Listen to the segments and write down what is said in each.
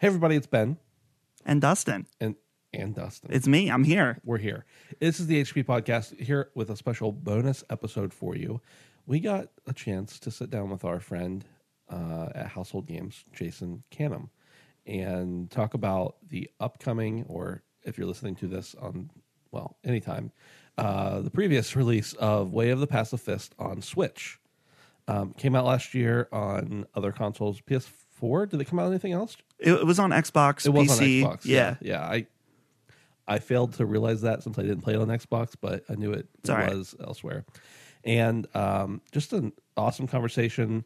Hey everybody, it's Ben and Dustin. and and Dustin. It's me. I'm here. We're here. This is the HP podcast here with a special bonus episode for you. We got a chance to sit down with our friend uh, at Household Games, Jason Canam, and talk about the upcoming, or if you're listening to this on, well, anytime, uh, the previous release of Way of the Passive Fist on Switch. Um, came out last year on other consoles, PS4. Did it come out on anything else? It, it was on Xbox. It was PC. on Xbox. Yeah. yeah. I I failed to realize that since I didn't play it on Xbox, but I knew it right. was elsewhere. And um, just an awesome conversation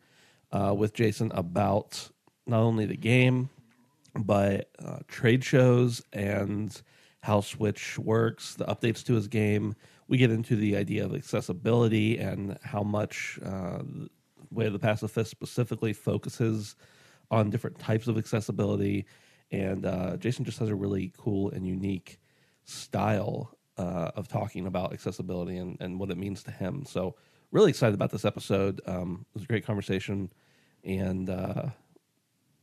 uh, with Jason about not only the game, but uh, trade shows and how Switch works, the updates to his game. We get into the idea of accessibility and how much uh, the Way of the Passive Fist specifically focuses on different types of accessibility. And uh, Jason just has a really cool and unique style uh, of talking about accessibility and, and what it means to him. So, really excited about this episode. Um, it was a great conversation, and uh,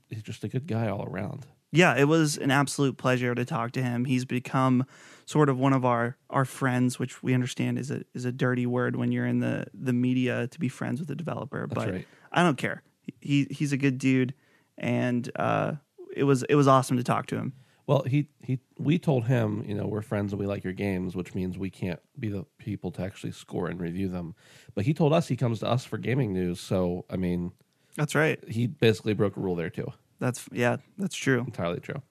he's just a good guy all around. Yeah, it was an absolute pleasure to talk to him. He's become sort of one of our our friends, which we understand is a is a dirty word when you're in the the media to be friends with a developer. That's but right. I don't care. He he's a good dude, and uh, it was it was awesome to talk to him. Well, he he we told him, you know, we're friends and we like your games, which means we can't be the people to actually score and review them. But he told us he comes to us for gaming news, so I mean, That's right. he basically broke a rule there too. That's yeah. That's true. Entirely true.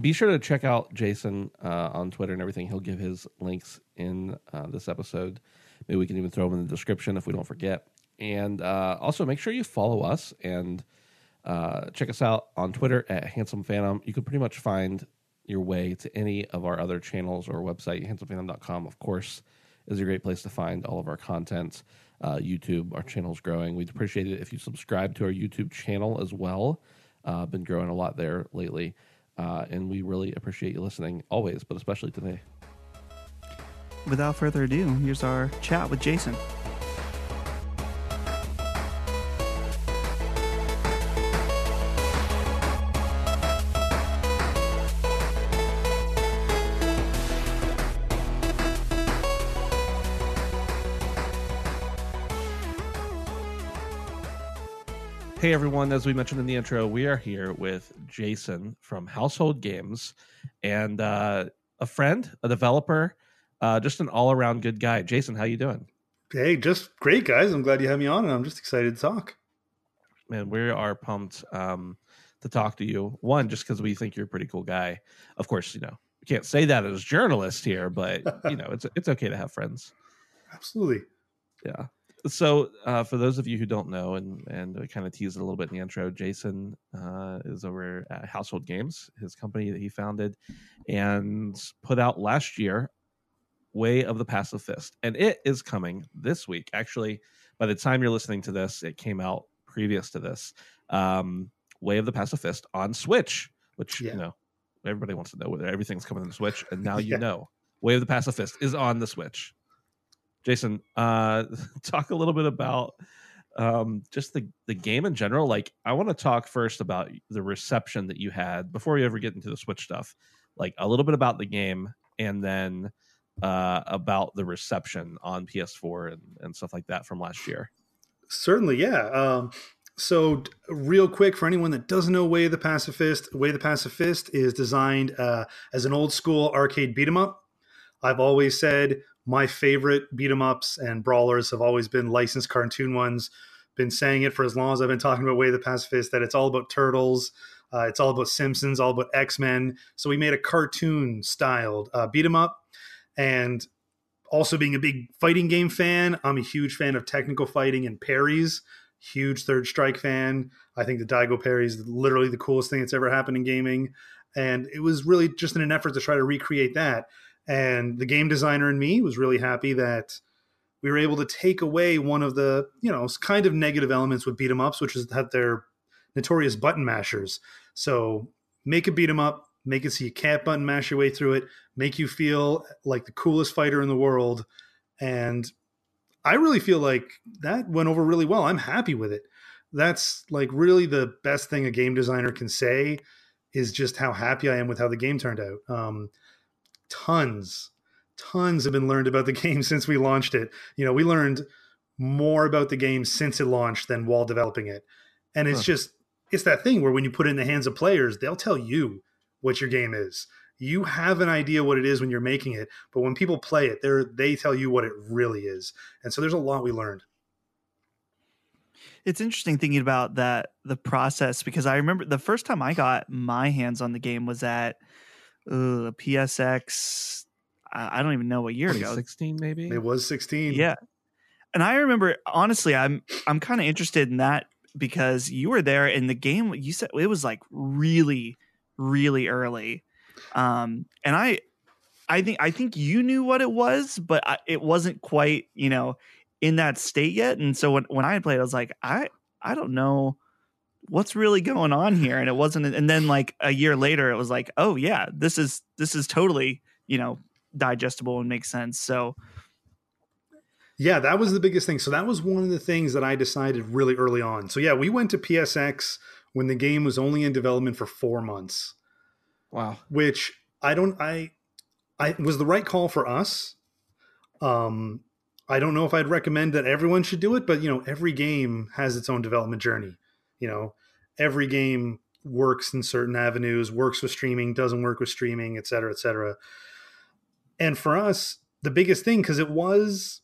Be sure to check out Jason uh, on Twitter and everything. He'll give his links in uh, this episode. Maybe we can even throw them in the description if we don't forget. And uh, also make sure you follow us and uh, check us out on Twitter at Handsome Phantom. You can pretty much find your way to any of our other channels or website. HandsomePhantom.com, of course, is a great place to find all of our content. Uh, YouTube, our channel's growing. We'd appreciate it if you subscribe to our YouTube channel as well. Uh, been growing a lot there lately. Uh, and we really appreciate you listening always, but especially today. Without further ado, here's our chat with Jason. Hey everyone, as we mentioned in the intro, we are here with Jason from Household Games and uh, a friend, a developer, uh, just an all-around good guy. Jason, how you doing? Hey, just great, guys. I'm glad you had me on, and I'm just excited to talk. Man, we are pumped um, to talk to you. One, just because we think you're a pretty cool guy. Of course, you know, we can't say that as journalists here, but you know, it's it's okay to have friends. Absolutely. Yeah. So, uh, for those of you who don't know, and and we kind of teased it a little bit in the intro, Jason uh, is over at Household Games, his company that he founded, and put out last year, Way of the Passive Fist, and it is coming this week. Actually, by the time you're listening to this, it came out previous to this. Um, Way of the Passive Fist on Switch, which Yeah. you know everybody wants to know whether everything's coming to the Switch, and now you Yeah. know Way of the Passive Fist is on the Switch. Jason, uh, talk a little bit about um, just the the game in general. Like, I want to talk first about the reception that you had before we ever get into the Switch stuff. Like a little bit about the game, and then uh, about the reception on PS4 and, and stuff like that from last year. Certainly, yeah. Um, so, real quick, for anyone that doesn't know Way of the Passive Fist, Way of the Passive Fist is designed uh, as an old school arcade beat 'em up. I've always said my favorite beat 'em ups and brawlers have always been licensed cartoon ones. Been saying it for as long as I've been talking about Way of the Passive Fist that it's all about turtles. Uh, it's all about Simpsons, all about X Men. So we made a cartoon styled uh, beat 'em up, and also being a big fighting game fan, I'm a huge fan of technical fighting and parries. huge Third Strike fan. I think the Daigo parry is literally the coolest thing that's ever happened in gaming. And it was really just in an effort to try to recreate that. And the game designer and me was really happy that we were able to take away one of the, you know, kind of negative elements with beat 'em ups, which is that they're notorious button mashers. So make a beat 'em up, make it so you can't button mash your way through it, make you feel like the coolest fighter in the world. And I really feel like that went over really well. I'm happy with it. That's like really the best thing a game designer can say is just how happy I am with how the game turned out. Um, tons, tons have been learned about the game since we launched it. You know, we learned more about the game since it launched than while developing it. And it's huh. just, it's that thing where when you put it in the hands of players, they'll tell you what your game is. You have an idea what it is when you're making it, but when people play it, they they tell you what it really is. And so there's a lot we learned it's interesting thinking about that the process because I remember the first time I got my hands on the game was at uh, PSX. I don't even know what year ago. Sixteen, maybe it was sixteen. Yeah, and I remember honestly, I'm I'm kind of interested in that because you were there in the game. You said it was like really, really early, um, and I I think I think you knew what it was, but I, it wasn't quite you know in that state yet. And so when, when I played, I was like, I, I don't know what's really going on here. And it wasn't, and then like a year later, it was like, oh yeah, this is, this is totally, you know, digestible and makes sense. So, yeah, that was the biggest thing. So that was one of the things that I decided really early on. So yeah, we went to PSX when the game was only in development for four months. Wow. Which I don't I I was the right call for us. Um I don't know if I'd recommend that everyone should do it, but you know, every game has its own development journey. You know, every game works in certain avenues, works with streaming, doesn't work with streaming, et cetera, et cetera. And for us, the biggest thing, because it was,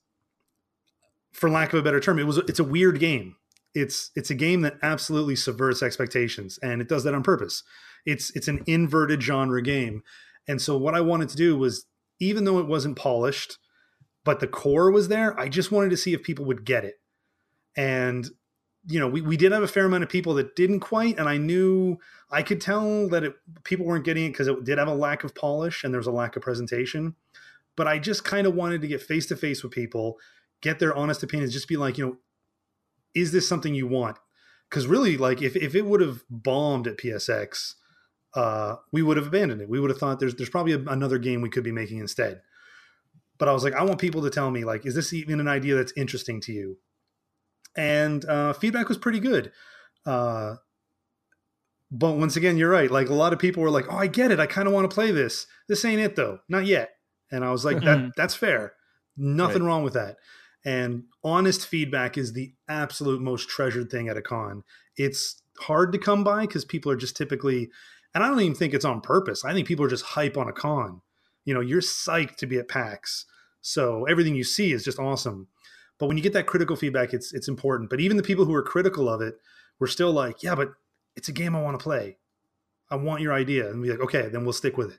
for lack of a better term, it was it's a weird game. It's it's a game that absolutely subverts expectations, and it does that on purpose. It's it's an inverted genre game. And so what I wanted to do was, even though it wasn't polished, but the core was there. I just wanted to see if people would get it. And you know, we, we did have a fair amount of people that didn't quite, and I knew I could tell that it, people weren't getting it because it did have a lack of polish and there was a lack of presentation. But I just kind of wanted to get face to face with people, get their honest opinions, just be like, you know, is this something you want? Because really, like, if, if it would have bombed at PSX, uh, we would have abandoned it. We would have thought there's there's probably a, another game we could be making instead but I was like, I want people to tell me, like, is this even an idea that's interesting to you? And uh, feedback was pretty good. Uh, but once again, you're right. Like a lot of people were like, "Oh, I get it. I kind of want to play this. This ain't it though. Not yet." And I was like, "That mm-hmm. that's fair. Nothing right. wrong with that." And honest feedback is the absolute most treasured thing at a con. It's hard to come by because people are just typically, and I don't even think it's on purpose. I think people are just hype on a con you know you're psyched to be at PAX. So everything you see is just awesome. But when you get that critical feedback, it's it's important. But even the people who are critical of it were still like, yeah, but it's a game I want to play. I want your idea, and be like, okay, then we'll stick with it.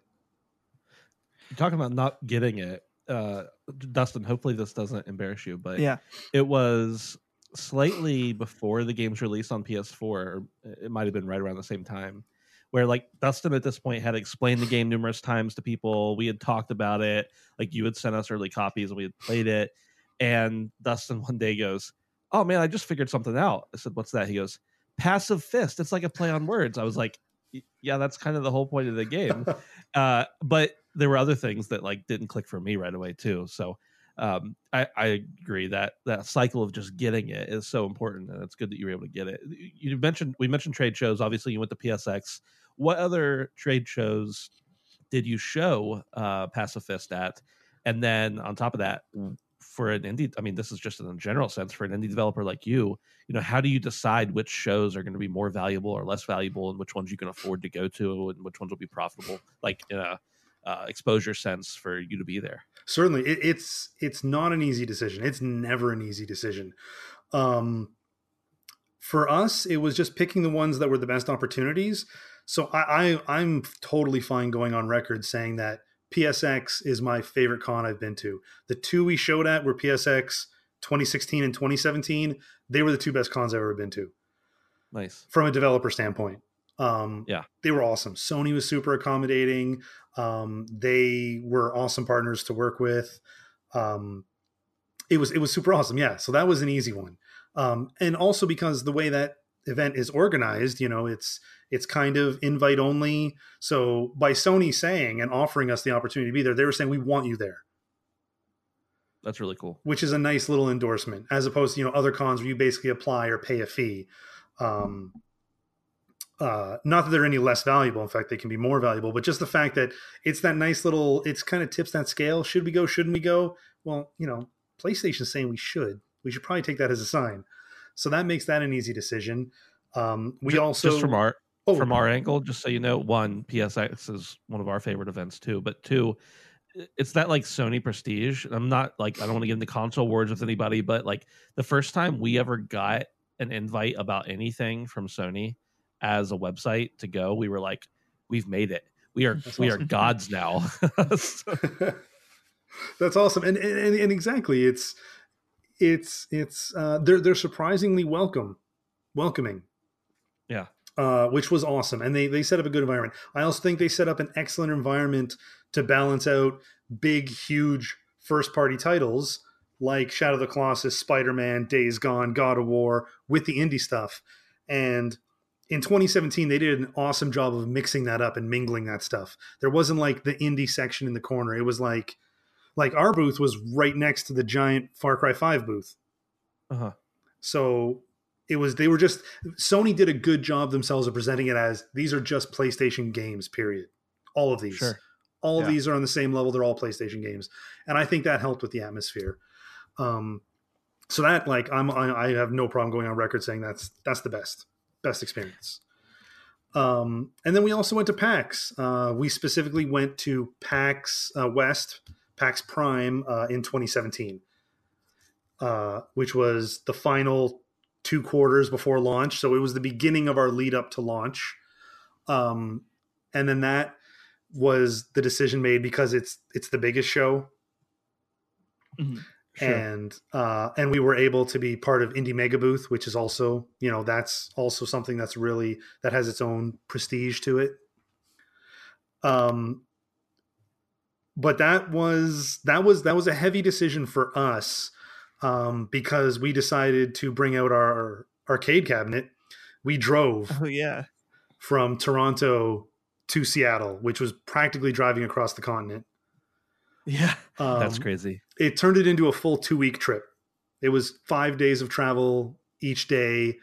You're talking about not getting it, uh, Dustin. Hopefully, this doesn't embarrass you, but yeah, it was slightly before the game's release on PS4. It might have been right around the same time where like Dustin at this point had explained the game numerous times to people. We had talked about it. Like you had sent us early copies and we had played it. And Dustin one day goes, Oh man, I just figured something out. I said, What's that? He goes, Passive fist. It's like a play on words. I was like, Yeah, that's kind of the whole point of the game. uh, but there were other things that like didn't click for me right away too. So um, I, I, agree that that cycle of just getting it is so important, and it's good that you were able to get it. You mentioned we mentioned trade shows. Obviously, you went to PSX what other trade shows did you show uh, Passive Fist at? And then on top of that, for an indie, I mean, this is just in a general sense for an indie developer like you, you know, how do you decide which shows are going to be more valuable or less valuable, and which ones you can afford to go to, and which ones will be profitable, like in a uh, exposure sense for you to be there? Certainly, it, it's it's not an easy decision. It's never an easy decision. Um, for us, it was just picking the ones that were the best opportunities. So I, I I'm totally fine going on record saying that PSX is my favorite con I've been to. The two we showed at were PSX 2016 and 2017. they were the two best cons I've ever been to Nice. from a developer standpoint. Um, Yeah. they were awesome. Sony was super accommodating. Um, they were awesome partners to work with. Um, it was it was super awesome. Yeah, so that was an easy one. Um, and also because the way that event is organized, you know, it's it's kind of invite only. So by Sony saying and offering us the opportunity to be there, they were saying we want you there, That's really cool. which is a nice little endorsement, as opposed to you know other cons where you basically apply or pay a fee. Um, uh, not that they're any less valuable. In fact, they can be more valuable. But just the fact that it's that nice little, it's kind of tips that scale. Should we go? Shouldn't we go? Well, you know, PlayStation's saying we should. We should probably take that as a sign. So that makes that an easy decision. Um, we Ju- also just from our oh, from our angle, just so you know, one PSX is one of our favorite events too. But two, it's that like Sony prestige. I'm not like I don't want to get into console wars with anybody, but like the first time we ever got an invite about anything from Sony as a website to go, we were like, we've made it. We are That's we are gods now. So- That's awesome, and, and and exactly, it's it's it's uh, they're they're surprisingly welcome, welcoming. Uh, which was awesome, and they they set up a good environment. I also think they set up an excellent environment to balance out big, huge first party titles like Shadow of the Colossus, Spider Man, Days Gone, God of War, with the indie stuff, and in 2017 they did an awesome job of mixing that up and mingling that stuff there wasn't like the indie section in the corner it was like like our booth was right next to the giant far cry 5 booth uh-huh. so it was they were just sony did a good job themselves of presenting it as these are just playstation games period. All of these. Sure. all of these are on the same level they're all playstation games. And i think that helped with the atmosphere. Um so that like i'm i, I have no problem going on record saying that's that's the best best experience. Um and then we also went to pax. Uh we specifically went to pax uh, west pax prime uh, in 2017 uh which was the final two quarters before launch so it was the beginning of our lead up to launch um and then that was the decision made because it's it's the biggest show Mhm. Sure. and uh and we were able to be part of indie mega booth which is also you know that's also something that's really that has its own prestige to it um but that was that was that was a heavy decision for us um because we decided to bring out our arcade cabinet we drove Oh yeah. from toronto to seattle which was practically driving across the continent Yeah. um, That's crazy. it turned it into a full two week trip. It was five days of travel each day,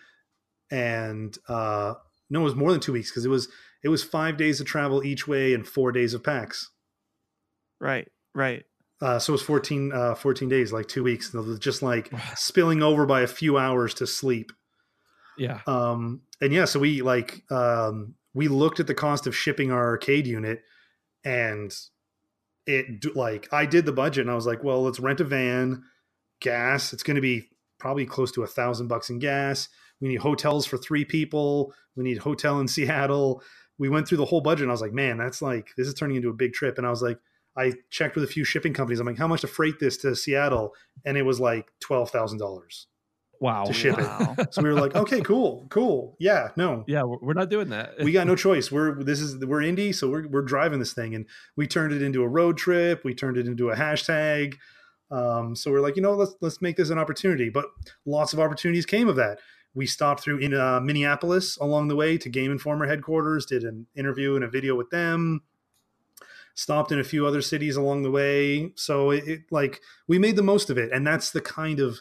and uh, no, it was more than two weeks because it was it was five days of travel each way and four days of PAX. Right. Right. Uh, so it was 14, uh, 14 days, like two weeks, and it was just like spilling over by a few hours to sleep. Yeah. Um, and yeah, so we like um, we looked at the cost of shipping our arcade unit, and it like I did the budget, and I was like, well, let's rent a van, gas. It's going to be probably close to a thousand bucks in gas. We need hotels for three people. We need hotel in Seattle. We went through the whole budget, and I was like, man, that's like this is turning into a big trip. And I was like, I checked with a few shipping companies. I'm like, how much to freight this to Seattle? And it was like twelve thousand dollars. Wow. To ship it. So we were like, okay, cool, cool. Yeah, no, Yeah, we're we're not doing that. we got no choice. We're this is we're indie, so we're we're driving this thing, and we turned it into a road trip. We turned it into a hashtag. Um, so we're like, you know, let's let's make this an opportunity. But lots of opportunities came of that. We stopped through in uh, Minneapolis along the way to Game Informer headquarters, did an interview and a video with them. Stopped in a few other cities along the way. So it, it like we made the most of it, and that's the kind of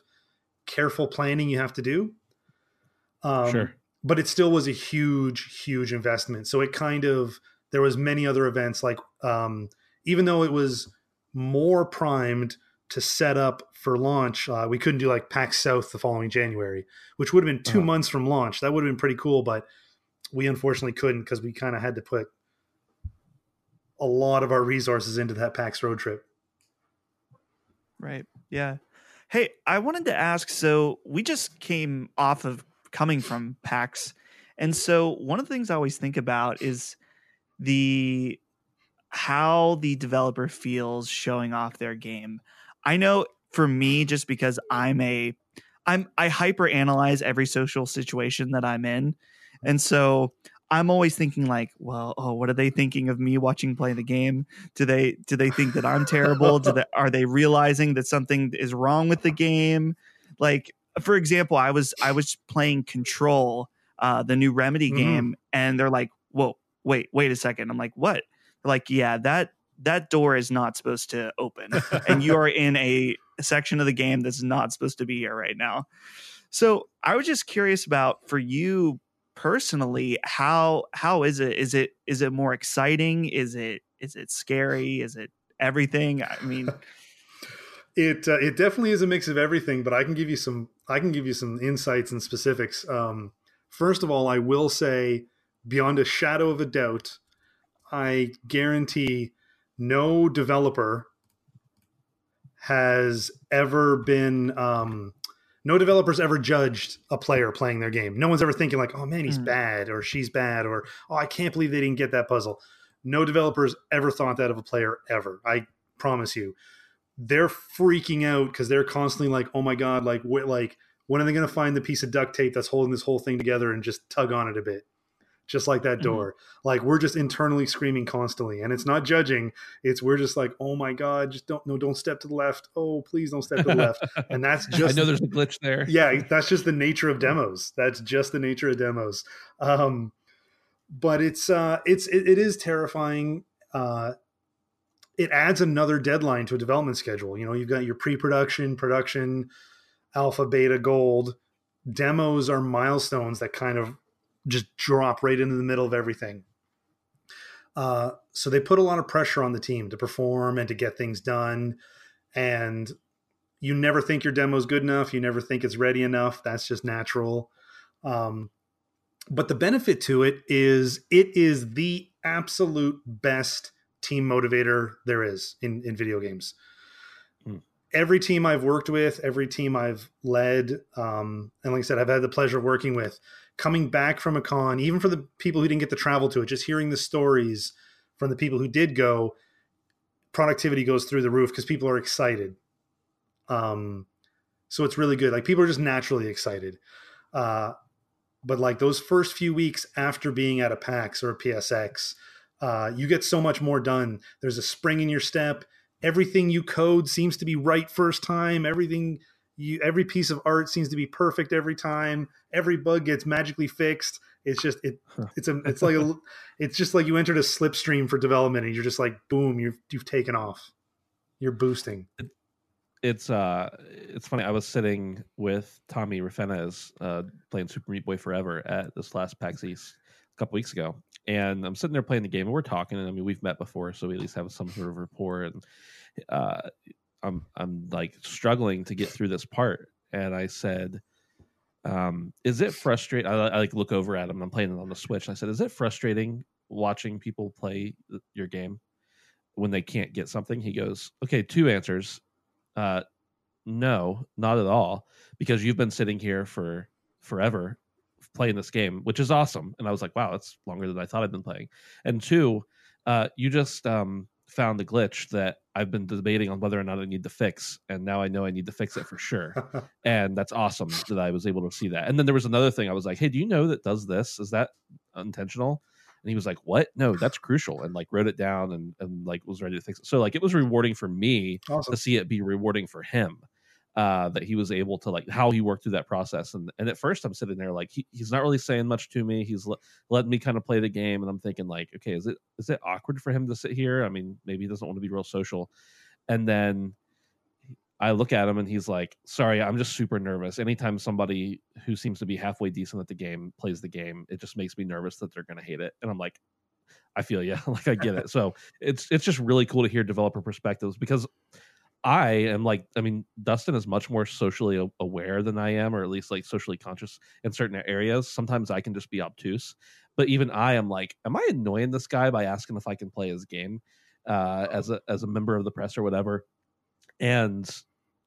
careful planning you have to do. Um, sure. but it still was a huge huge investment so it kind of there was many other events like um, even though it was more primed to set up for launch uh, we couldn't do like pax south the following january which would have been 2 Uh-huh. months from launch that would have been pretty cool but we unfortunately couldn't because we kind of had to put a lot of our resources into that pax road trip Right. Yeah. Hey, I wanted to ask so we just came off of coming from PAX. And so one of the things I always think about is the how the developer feels showing off their game. I know for me just because I'm a I'm I hyper analyze every social situation that I'm in. And so I'm always thinking like, well, oh, what are they thinking of me watching play the game? Do they do they think that I'm terrible? do they are they realizing that something is wrong with the game? Like for example, I was I was playing Control, uh, the new Remedy mm-hmm. game, and they're like, "Whoa, wait, wait a second. I'm like, "What?" They're like, "Yeah, that that door is not supposed to open, and you are in a section of the game that's not supposed to be here right now." So I was just curious about for you personally, how how is it? Is it is it more exciting? Is it is it scary? Is it everything? I mean. it uh, it definitely is a mix of everything but i can give you some i can give you some insights and specifics um, first of all i will say beyond a shadow of a doubt i guarantee no developer has ever been um, no developers ever judged a player playing their game no one's ever thinking like oh man he's mm. bad or she's bad or oh i can't believe they didn't get that puzzle no developers ever thought that of a player ever i promise you they're freaking out because they're constantly like, "Oh my god, like what, like when are they going to find the piece of duct tape that's holding this whole thing together and just tug on it a bit?" Just like that mm-hmm. door. Mm-hmm. Like we're just internally screaming constantly, and it's not judging. It's we're just like, "Oh my god, just don't no, don't step to the left. Oh, please don't step to the left." And that's just I know there's a glitch there. Yeah, that's just the nature of demos. That's just the nature of demos. Um, but it's uh, it's it, it is terrifying. Uh, it adds another deadline to a development schedule. You know, you've got your pre-production, production, alpha, beta, gold. Demos are milestones that kind of just drop right into the middle of everything. Uh, so they put a lot of pressure on the team to perform and to get things done. And you never think your demo is good enough. You never think it's ready enough. That's just natural. Um, but the benefit to it is it is the absolute best team motivator there is in, in video games. Hmm. Every team I've worked with, every team I've led, um, and like I said, I've had the pleasure of working with, coming back from a con, even for the people who didn't get to travel to it, just hearing the stories from the people who did go, productivity goes through the roof because people are excited. Um, so it's really good. Like people are just naturally excited. Uh, but like those first few weeks after being at a PAX or a PSX, uh, you get so much more done. There's a spring in your step. Everything you code seems to be right first time. Everything you, every piece of art seems to be perfect every time. Every bug gets magically fixed. It's just it. It's a. It's like a. It's just like you entered a slipstream for development, and you're just like, boom, you've you've taken off. You're boosting. It's uh, it's funny. I was sitting with Tommy Refenes, uh, playing Super Meat Boy Forever at this last PAX East a couple weeks ago, and I'm sitting there playing the game, and we're talking. And I mean, we've met before, so we at least have some sort of rapport. And uh, I'm I'm like struggling to get through this part, and I said, um, "Is it frustrating?" I, like look over at him. I'm playing it on the Switch. I said, "Is it frustrating watching people play your game when they can't get something?" He goes, "Okay, two answers. Uh, no, not at all, because you've been sitting here for forever playing this game, which is awesome. And I was like, wow, that's longer than I thought I'd been playing. And two, uh, you just um, found the glitch that I've been debating on whether or not I need to fix, and now I know I need to fix it for sure. and that's awesome that I was able to see that. And then there was another thing I was like, hey, do you know that does this? Is that intentional? And he was like, "What? No, that's crucial." And like wrote it down and and like was ready to fix it. So like it was rewarding for me awesome. to see it be rewarding for him uh, that he was able to like how he worked through that process. And and at first I'm sitting there like he, he's not really saying much to me. He's le- letting me kind of play the game, and I'm thinking like, okay, is it is it awkward for him to sit here? I mean, maybe he doesn't want to be real social. And then I look at him and he's like, "Sorry, I'm just super nervous. Anytime somebody who seems to be halfway decent at the game plays the game, it just makes me nervous that they're going to hate it." And I'm like, "I feel you. like I get it." so it's it's just really cool to hear developer perspectives because I am like, I mean, Dustin is much more socially aware than I am, or at least like socially conscious in certain areas. Sometimes I can just be obtuse, but even I am like, am I annoying this guy by asking if I can play his game uh, as a as a member of the press or whatever? And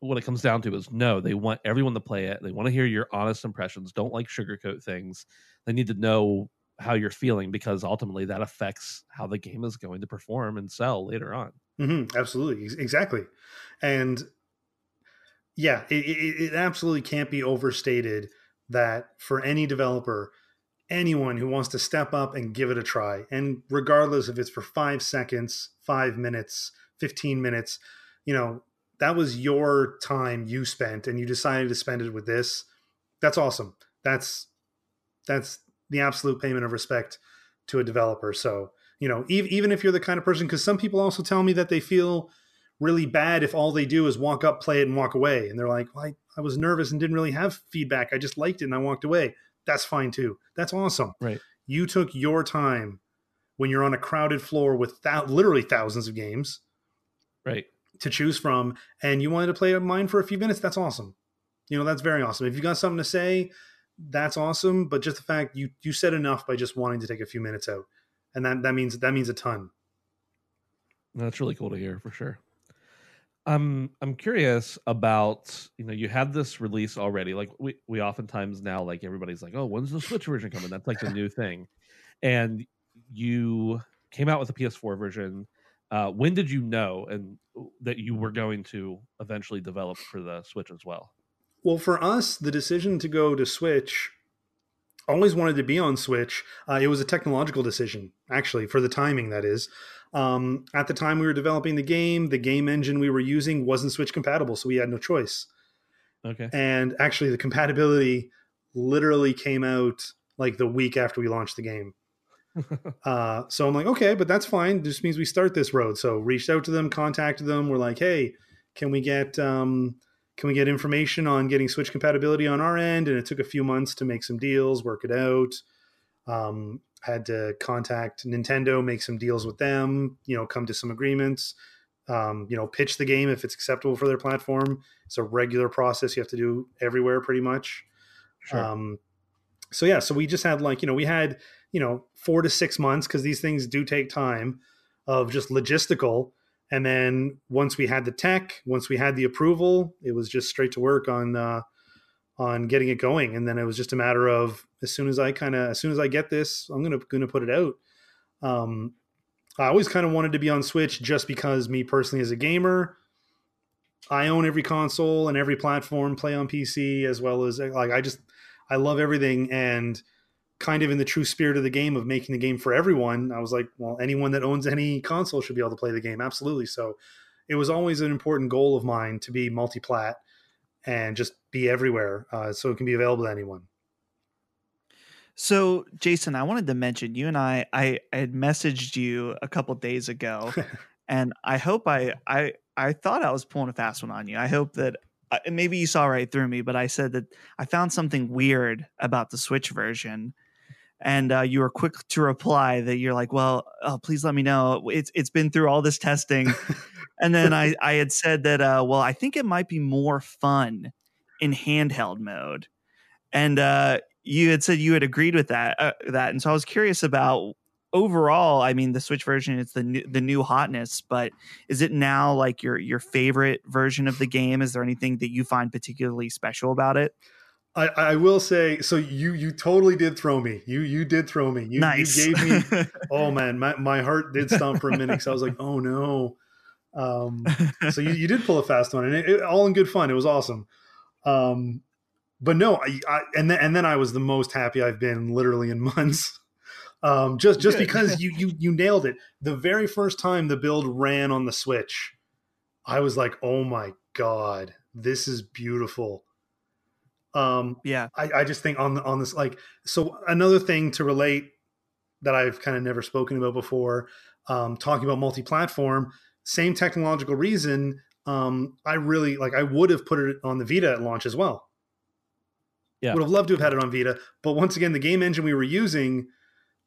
what it comes down to is no, they want everyone to play it. They want to hear your honest impressions. Don't like sugarcoat things. They need to know how you're feeling because ultimately that affects how the game is going to perform and sell later on. Mm-hmm, absolutely, exactly, and yeah, it, it, it absolutely can't be overstated that for any developer, anyone who wants to step up and give it a try, and regardless if it's for five seconds, five minutes, 15 minutes, you know, that was your time you spent and you decided to spend it with this. That's awesome. That's that's the absolute payment of respect to a developer. So, you know, even, even if you're the kind of person, because some people also tell me that they feel really bad if all they do is walk up, play it, and walk away. And they're like, well, I, I was nervous and didn't really have feedback. I just liked it and I walked away. That's fine too. That's awesome. Right. You took your time when you're on a crowded floor with th- literally thousands of games. Right. To choose from, and you wanted to play mine for a few minutes. That's awesome. You know, that's very awesome. If you got something to say, that's awesome. But just the fact you you said enough by just wanting to take a few minutes out, and that that means that means a ton. That's really cool to hear for sure. I'm I'm curious about you know you had this release already like we we oftentimes now like everybody's like oh when's the Switch version coming that's like the new thing, and you came out with a PS4 version. Uh, when did you know and that you were going to eventually develop for the Switch as well? Well, for us, the decision to go to Switch always wanted to be on Switch. Uh, it was a technological decision, actually, for the timing, that is. Um, at the time we were developing the game, the game engine we were using wasn't Switch compatible, so we had no choice. Okay. And actually, the compatibility literally came out like the week after we launched the game. uh, so I'm like, okay, but that's fine. This means we start this road. So reached out to them, contacted them. We're like, hey, can we get um, can we get information on getting Switch compatibility on our end? And it took a few months to make some deals, work it out. Um, had to contact Nintendo, make some deals with them, you know, come to some agreements, um, you know, pitch the game if it's acceptable for their platform. It's a regular process you have to do everywhere pretty much. Sure. Um, so yeah, so we just had like, you know, we had, you know, four to six months because these things do take time of just logistical. And then once we had the tech, once we had the approval, it was just straight to work on uh, on getting it going. And then it was just a matter of as soon as I kind of as soon as I get this, I'm gonna gonna put it out. Um, I always kind of wanted to be on Switch just because me personally as a gamer, I own every console and every platform, play on PC as well as like I just I love everything and kind of in the true spirit of the game of making the game for everyone. I was like, well, anyone that owns any console should be able to play the game, absolutely. So it was always an important goal of mine to be multi-plat and just be everywhere uh, so it can be available to anyone. So, Jason, I wanted to mention you and I, I, I had messaged you a couple days ago, and I hope I, I, I thought I was pulling a fast one on you. I hope that uh, maybe you saw right through me, but I said that I found something weird about the Switch version, and uh, you were quick to reply that you're like, "Well, oh, please let me know. It's it's been through all this testing." and then I I had said that, uh, well, I think it might be more fun in handheld mode, and uh, you had said you had agreed with that uh, that, and so I was curious about overall. I mean, the Switch version is the new, the new hotness, but is it now like your your favorite version of the game? Is there anything that you find particularly special about it? I, I will say so you you totally did throw me you you did throw me you, nice. you gave me oh man my, my heart did stomp for a minute because I was like oh no um so you, you did pull a fast one and it, it, all in good fun it was awesome um but no, I, I, and then and then I was the most happy I've been literally in months. Um, just just Good. because you you you nailed it. The very first time the build ran on the Switch, I was like, "Oh my god, this is beautiful." Um, yeah, I, I just think on the, on this like so another thing to relate that I've kind of never spoken about before, um, talking about multi-platform, same technological reason. Um, I really like. I would have put it on the Vita at launch as well yeah. Would have loved to have had it on Vita, but once again, the game engine we were using,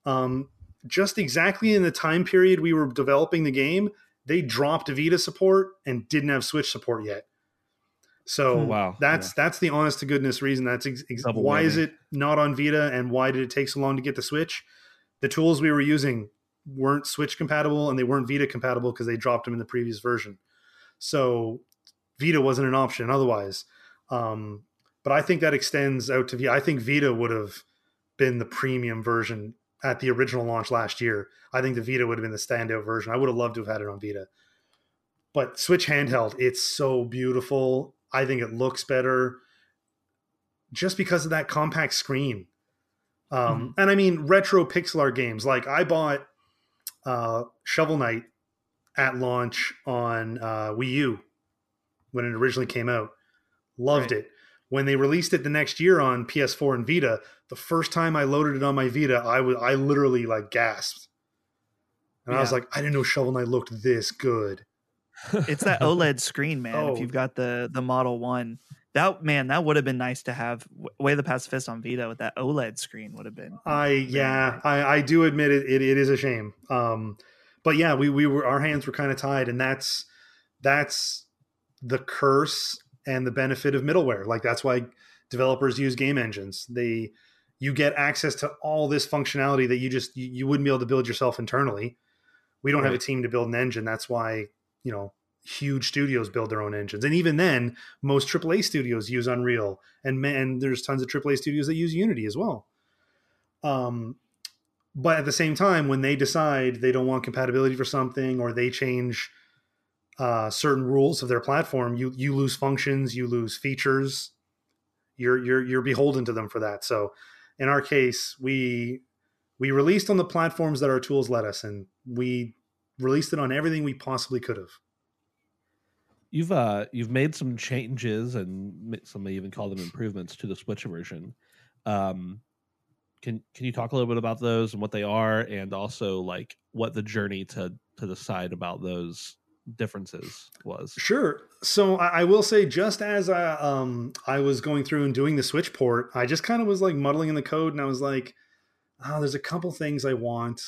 um, just exactly in the time period we were developing the game, they dropped Vita support and didn't have Switch support yet. So hmm. wow, that's yeah. that's the honest to goodness reason. That's ex- ex- why is it not on Vita, and why did it take so long to get the Switch? The tools we were using weren't Switch compatible, and they weren't Vita compatible because they dropped them in the previous version. So Vita wasn't an option otherwise. Um, but I think that extends out to Vita. I think Vita would have been the premium version at the original launch last year. I think the Vita would have been the standout version. I would have loved to have had it on Vita. But Switch handheld, it's so beautiful. I think it looks better just because of that compact screen. Um, mm-hmm. And I mean, retro pixel art games. Like I bought uh, Shovel Knight at launch on uh, Wii U when it originally came out. Loved right. it. When they released it the next year on PS4 and Vita, the first time I loaded it on my Vita, I was I literally like gasped, and yeah. I was like, I didn't know Shovel Knight looked this good. It's that OLED screen, man. Oh. If you've got the the Model One, that man, that would have been nice to have. Way the Passive Fist on Vita with that OLED screen would have been. I yeah. I I do admit it, it. It is a shame. Um, but yeah, we we were our hands were kind of tied, and that's that's the curse and the benefit of middleware. Like that's why developers use game engines. They you get access to all this functionality that you just you, you wouldn't be able to build yourself internally. We don't right. have a team to build an engine. That's why you know huge studios build their own engines. And even then, most AAA studios use Unreal, and man, there's tons of AAA studios that use Unity as well. Um, but at the same time, when they decide they don't want compatibility for something, or they change uh, certain rules of their platform, you you lose functions, you lose features. You're you're you're beholden to them for that. So, in our case, we we released on the platforms that our tools let us, and we released it on everything we possibly could have. You've uh you've made some changes and some may even call them improvements to the Switch version. Um, can can you talk a little bit about those and what they are, and also like what the journey to to decide about those differences was? Sure. So I, I will say, just as I um I was going through and doing the Switch port, I just kind of was like muddling in the code, and I was like, oh, there's a couple things I want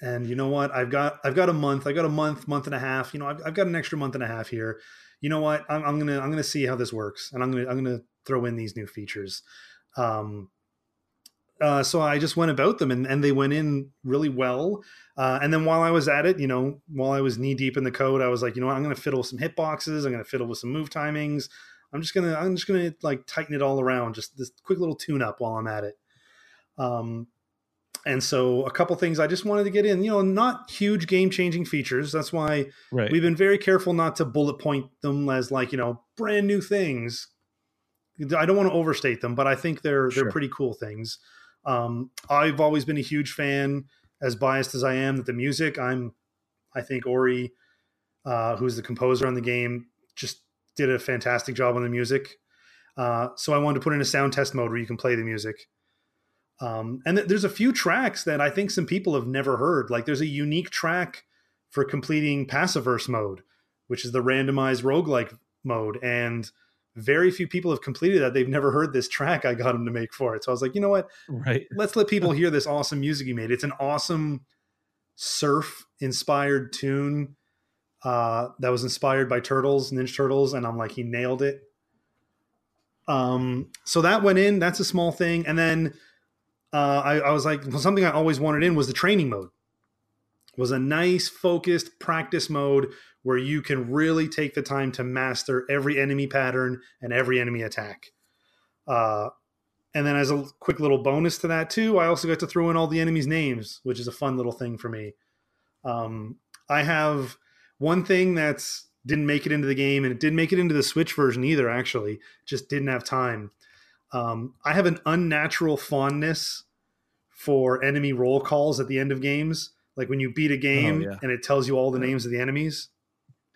and you know what i've got i've got a month i got a month month and a half you know i've, I've got an extra month and a half here you know what I'm, I'm, gonna i'm gonna see how this works and i'm gonna i'm gonna throw in these new features um uh, so I just went about them and, and they went in really well. Uh, and then while I was at it, you know, while I was knee deep in the code, I was like, you know what, I'm to fiddle with some hitboxes. I'm going to fiddle with some move timings. I'm just to, I'm just to like tighten it all around. Just this quick little tune up while I'm at it. Um, and so a couple things I just wanted to get in, you know, not huge game changing features. That's why right. we've been very careful not to bullet point them as like, you know, brand new things. I don't want to overstate them, but I think they're sure. they're pretty cool things. Um, I've always been a huge fan, as biased as I am, that the music. I'm, I think Ori, uh, who's the composer on the game, just did a fantastic job on the music. Uh, so I wanted to put in a sound test mode where you can play the music. Um, and th- there's a few tracks that I think some people have never heard. Like there's a unique track for completing Passiverse mode, which is the randomized roguelike mode. And very few people have completed that. They've never heard this track I got him to make for it. So I was like, you know what? Right. Let's let people hear this awesome music he made. It's an awesome surf inspired tune uh, that was inspired by Turtles, Ninja Turtles. And I'm like, he nailed it. Um, so that went in. That's a small thing. And then uh, I, I, was like, something I always wanted in was the training mode. Was a nice focused practice mode where you can really take the time to master every enemy pattern and every enemy attack. Uh, and then as a quick little bonus to that too, I also got to throw in all the enemies' names, which is a fun little thing for me. Um, I have one thing that's didn't make it into the game, and it didn't make it into the Switch version either. Actually, just didn't have time. Um, I have an unnatural fondness for enemy roll calls at the end of games. Like when you beat a game oh, yeah. and it tells you all the names of the enemies.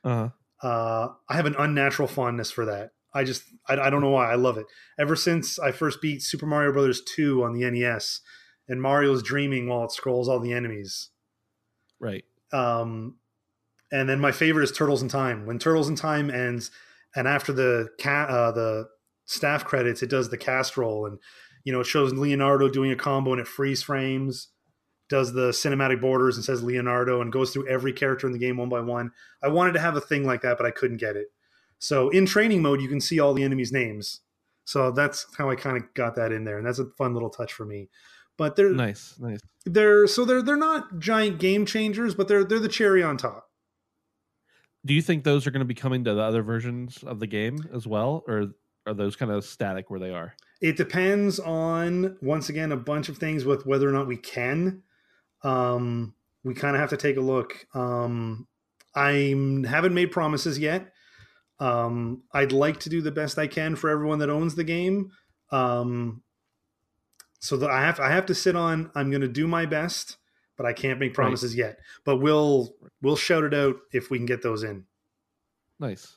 Uh-huh. Uh, I have an unnatural fondness for that. I just I, I, don't know why I love it. Ever since I first beat Super Mario Brothers 2 on the NES and Mario's dreaming while it scrolls all the enemies. Right. Um and then my favorite is Turtles in Time. When Turtles in Time ends and after the cat uh, the staff credits, it does the cast roll, and you know it shows Leonardo doing a combo and it freeze frames, does the cinematic borders and says Leonardo, and goes through every character in the game one by one. I wanted to have a thing like that, but I couldn't get it. So in training mode, you can see all the enemies' names. So that's how I kind of got that in there, and that's a fun little touch for me. But they're nice, nice. They're so they're they're not giant game changers, but they're they're the cherry on top do you think those are going to be coming to the other versions of the game as well or are those kind of static where they are? It depends on once again a bunch of things with whether or not we can. Um, we kind of have to take a look. Um, I haven't made promises yet. Um, I'd like to do the best I can for everyone that owns the game. Um, so that I have I have to sit on. I'm going to do my best, but I can't make promises right. yet. But we'll we'll shout it out if we can get those in. Nice.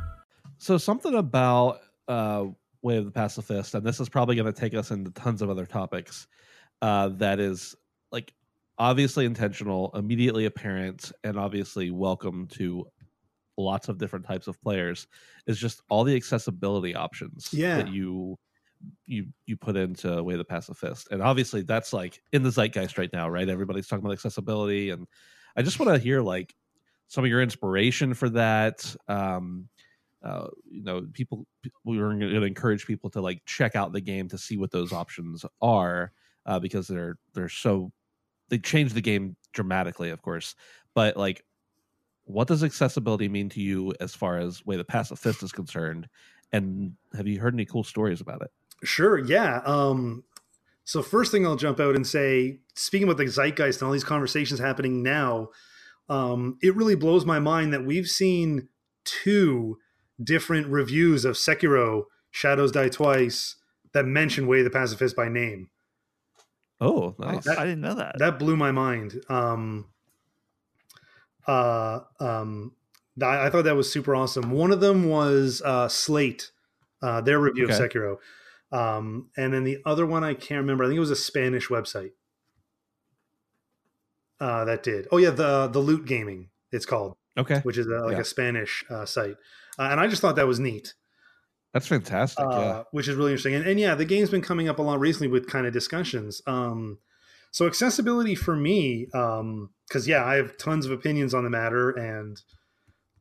So something about uh, Way of the Passive Fist, and this is probably going to take us into tons of other topics. Uh, that is like obviously intentional, immediately apparent, and obviously welcome to lots of different types of players. Is just all the accessibility options yeah. that you you you put into Way of the Passive Fist, and obviously that's like in the zeitgeist right now, right? Everybody's talking about accessibility, and I just want to hear like some of your inspiration for that. Um, uh, you know, people we are going to encourage people to like check out the game to see what those options are uh, because they're they're so they change the game dramatically, of course. But like, what does accessibility mean to you as far as way the Passive Fist is concerned? And have you heard any cool stories about it? Sure, yeah. Um, so first thing I'll jump out and say, speaking about the zeitgeist and all these conversations happening now, um, it really blows my mind that we've seen two different reviews of Sekiro Shadows Die Twice that mention Way the Passive Fist by name. Oh, nice. That, I didn't know that. That blew my mind. Um, uh, um, I, I thought that was super awesome. One of them was uh, Slate, uh, their review okay. of Sekiro. Um, and then the other one I can't remember. I think it was a Spanish website uh, that did. Oh yeah, the the Loot Gaming. It's called. Okay. Which is a, like yeah. a Spanish uh, site uh, and I just thought that was neat. That's fantastic. Uh, yeah, which is really interesting. And, and, yeah, the game's been coming up a lot recently with kind of discussions. Um, so accessibility for me, because um, yeah, I have tons of opinions on the matter, and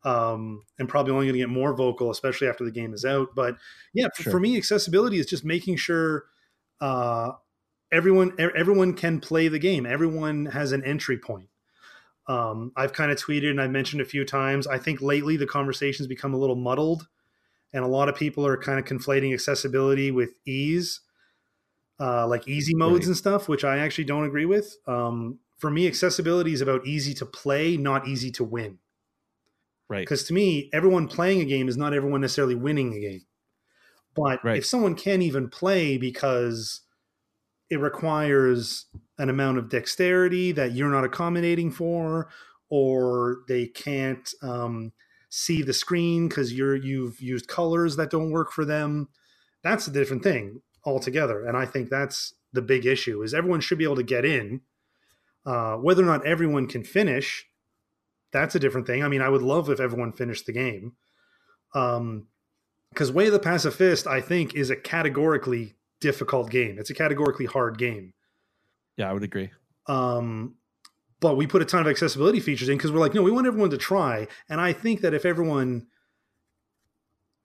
um, and probably only going to get more vocal, especially after the game is out. But yeah, sure. for me, accessibility is just making sure uh, everyone everyone can play the game. Everyone has an entry point. Um, I've kind of tweeted and I've mentioned a few times. I think lately the conversation's become a little muddled, and a lot of people are kind of conflating accessibility with ease, uh, like easy modes right. and stuff, which I actually don't agree with. Um, for me, accessibility is about easy to play, not easy to win. Right. Because to me, everyone playing a game is not everyone necessarily winning a game. But right. if someone can't even play because it requires an amount of dexterity that you're not accommodating for, or they can't um, see the screen because you're you've used colors that don't work for them. That's a different thing altogether, and I think that's the big issue. Is everyone should be able to get in. Uh, whether or not everyone can finish, that's a different thing. I mean, I would love if everyone finished the game. Um, because Way of the Passive Fist, I think, is a categorically difficult game. It's a categorically hard game. Yeah, I would agree. Um, but we put a ton of accessibility features in because we're like, no, we want everyone to try. And I think that if everyone,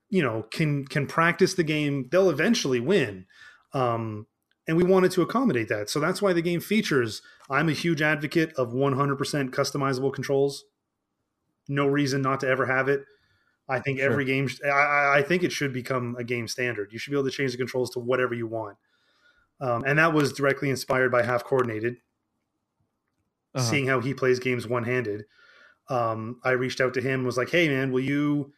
you know, can can practice the game, they'll eventually win. Um, and we wanted to accommodate that. So that's why the game features. I'm a huge advocate of 100% customizable controls. No reason not to ever have it. I think sure. every game. I, I, think it should become a game standard. You should be able to change the controls to whatever you want, um, and that was directly inspired by HalfCoordinated. Uh-huh. Seeing how he plays games one handed, um, I reached out to him. Was like, "Hey, man, will you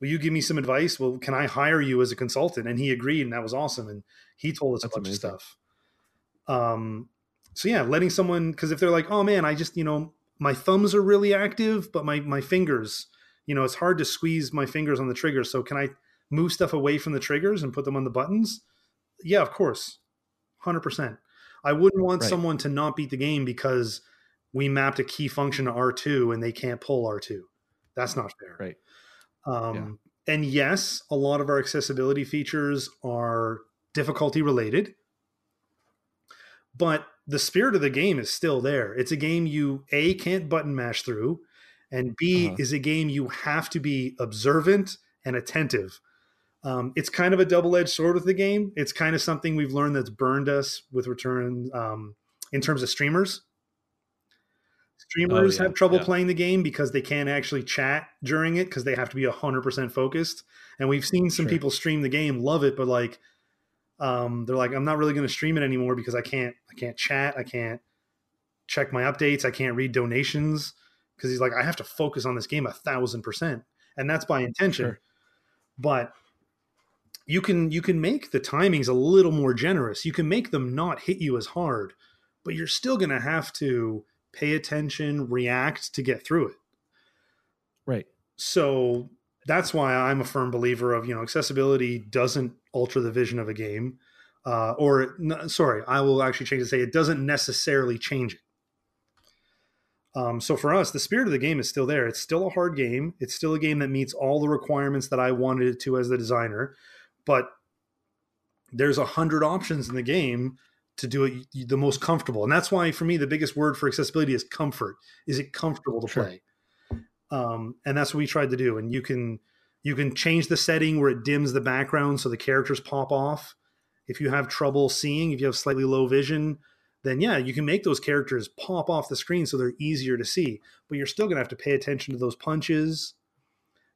will you give me some advice? Well, can I hire you as a consultant?" And he agreed, and that was awesome. And he told us That's a bunch amazing. of stuff. Um, so yeah, letting someone because if they're like, "Oh man, I just you know my thumbs are really active, but my my fingers." You know, it's hard to squeeze my fingers on the triggers. So can I move stuff away from the triggers and put them on the buttons? Yeah, of course. 100%. I wouldn't want right. someone to not beat the game because we mapped a key function to R2 and they can't pull R2. That's not fair. Right. Um, yeah. And yes, a lot of our accessibility features are difficulty related, but the spirit of the game is still there. It's a game you A can't button mash through and B Uh-huh. is a game you have to be observant and attentive. Um, it's kind of a double edged sword with the game. It's kind of something we've learned that's burned us with return um, in terms of streamers. Streamers Oh, yeah, have trouble yeah. playing the game because they can't actually chat during it because they have to be 100% focused. And we've seen some Sure. people stream the game, love it, but like, um, they're like, I'm not really going to stream it anymore because I can't, I can't chat, I can't check my updates, I can't read donations because he's like, I have to focus on this game a thousand percent, and that's by intention. Sure. But you can you can make the timings a little more generous. You can make them not hit you as hard, but you're still going to have to pay attention, react to get through it. Right. So that's why I'm a firm believer of you know accessibility doesn't alter the vision of a game, uh, or sorry, I will actually change to say it doesn't necessarily change it. Um, so for us, the spirit of the game is still there. It's still a hard game. It's still a game that meets all the requirements that I wanted it to as the designer, but there's a hundred options in the game to do it the most comfortable, and that's why for me the biggest word for accessibility is comfort. Is it comfortable to Sure. play? um, and that's what we tried to do. And you can you can change the setting where it dims the background so the characters pop off. If you have trouble seeing, if you have slightly low vision, then yeah, you can make those characters pop off the screen so they're easier to see. But you're still gonna have to pay attention to those punches.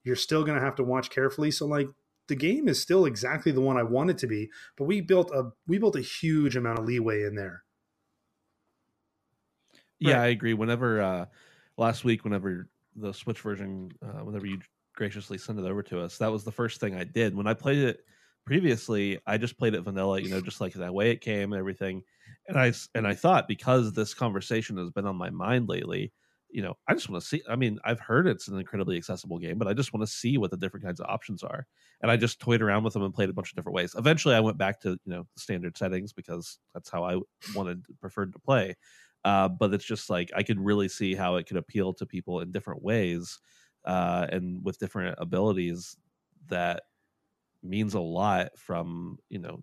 You're still gonna have to watch carefully. So like the game is still exactly the one I want it to be, but we built a we built a huge amount of leeway in there. Yeah, I agree. Whenever uh, last week, whenever the Switch version, uh, whenever you graciously sent it over to us, that was the first thing I did. When I played it previously, I just played it vanilla, you know, just like that way it came and everything. And I and I thought because this conversation has been on my mind lately, you know, I just want to see. I mean, I've heard it's an incredibly accessible game, but I just want to see what the different kinds of options are. And I just toyed around with them and played a bunch of different ways. Eventually, I went back to you know standard settings because that's how I wanted preferred to play uh, but it's just like I could really see how it could appeal to people in different ways uh, and with different abilities that means a lot from you know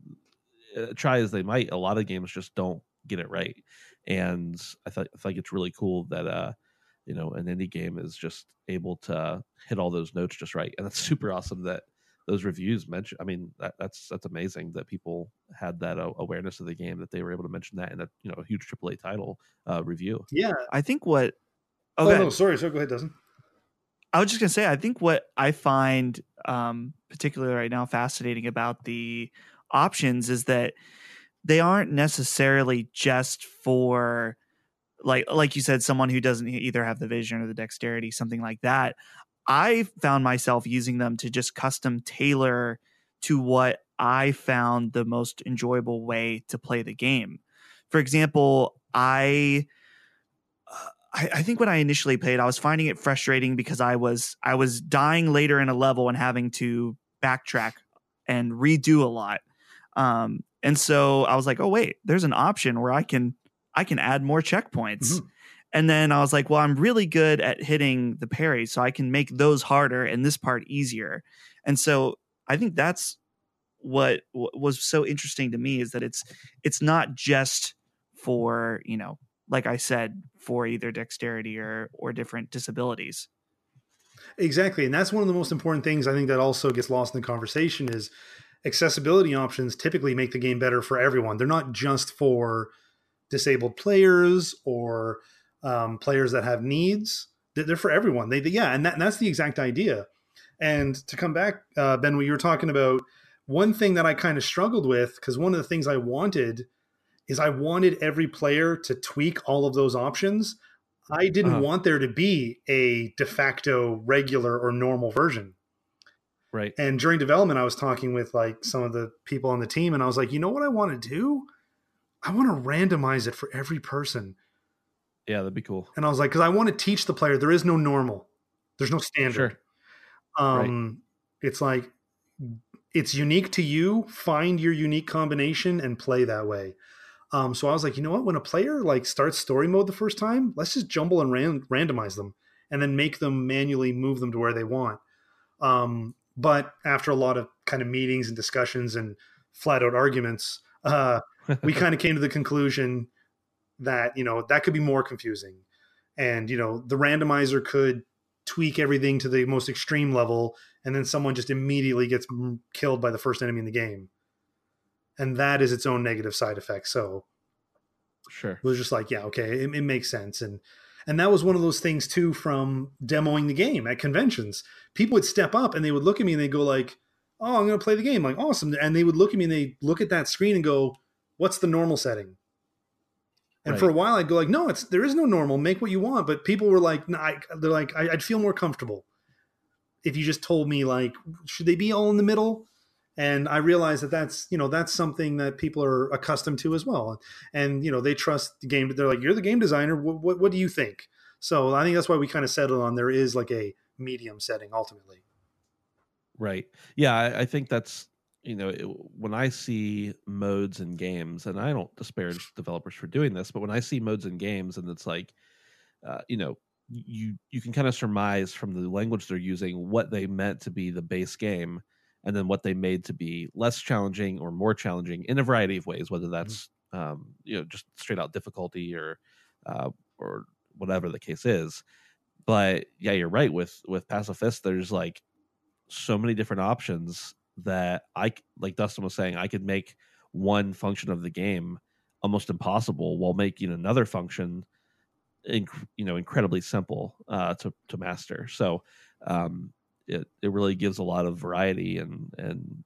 uh, try as they might a lot of games just don't get it right and i thought i think it's really cool that uh you know an indie game is just able to hit all those notes just right and that's super awesome that those reviews mention i mean that, that's that's amazing that people had that uh, awareness of the game that they were able to mention that in a you know a huge aaa title uh review Yeah. I think what. Oh, Okay. no, sorry. So go ahead, doesn't. I was just gonna say, I think what I find um, particularly right now fascinating about the options is that they aren't necessarily just for like like you said, someone who doesn't either have the vision or the dexterity, something like that. I found myself using them to just custom tailor to what I found the most enjoyable way to play the game. For example, I I, I think when I initially played, I was finding it frustrating because I was I was dying later in a level and having to backtrack and redo a lot. Um, and so I was like, oh wait, there's an option where I can I can add more checkpoints. Mhm. And then I was like, well, I'm really good at hitting the parry, so I can make those harder and this part easier. And so I think that's what, what was so interesting to me is that it's it's not just for you know like i said for either dexterity or or different disabilities Exactly. And that's one of the most important things I think that also gets lost in the conversation is accessibility options typically make the game better for everyone. They're not just for disabled players or um, players that have needs. They're, for everyone. They, they- yeah, and, that, and that's the exact idea. And to come back, uh, Ben, what you were talking about, one thing that I kind of struggled with, because one of the things I wanted is I wanted every player to tweak all of those options. I didn't Uh-huh. want there to be a de facto regular or normal version. Right And during development, I was talking with like some of the people on the team, and I was like, you know what I want to do? I want to randomize it for every person. yeah that'd be cool And I was like, because I want to teach the player there is no normal, there's no standard. sure Um, It's like it's unique to you. Find your unique combination and play that way. Um, so I was like, you know what? When a player like starts story mode the first time, let's just jumble and ran- randomize them, and then make them manually move them to where they want. Um, but after a lot of kind of meetings and discussions and flat out arguments, uh, we kind of came to the conclusion that you know that could be more confusing, and you know the randomizer could tweak everything to the most extreme level, and then someone just immediately gets m- killed by the first enemy in the game, and that is its own negative side effect. So Sure. it was just like, yeah, okay, it, it makes sense, and and that was one of those things too from demoing the game at conventions. People would step up and they would look at me and they go like, "Oh, I'm going to play the game." Like, awesome, and they would look at me and they look at that screen and go, "What's the normal setting?" And for a while, I'd go like, "No, it's there is no normal. Make what you want." But people were like, no, I, "They're like, I, I'd feel more comfortable if you just told me like, should they be all in the middle?" And I realize that that's you know that's something that people are accustomed to as well, and you know they trust the game. They're like, "You're the game designer. What what, what do you think?" So I think that's why we kind of settled on there is like a medium setting ultimately. Right. Yeah, I, I think that's you know it, when I see modes in games, and I don't disparage developers for doing this, but when I see modes in games, and it's like, uh, you know, you you can kind of surmise from the language they're using what they meant to be the base game, and then what they made to be less challenging or more challenging in a variety of ways, whether that's um, you know just straight out difficulty or uh, or whatever the case is. But yeah, you're right with with Passive Fist. There's like so many different options that I like Dustin was saying I could make one function of the game almost impossible while making another function inc- you know incredibly simple uh, to to master. So um, it it really gives a lot of variety and and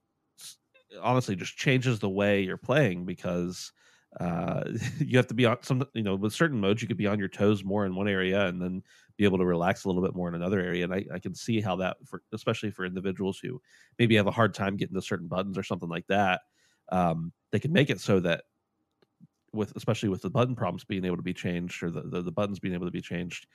honestly just changes the way you're playing because uh, you have to be on some you know with certain modes you could be on your toes more in one area and then be able to relax a little bit more in another area. And I, I can see how that for especially for individuals who maybe have a hard time getting to certain buttons or something like that um, they can make it so that with especially with the button prompts being able to be changed or the, the, the buttons being able to be changed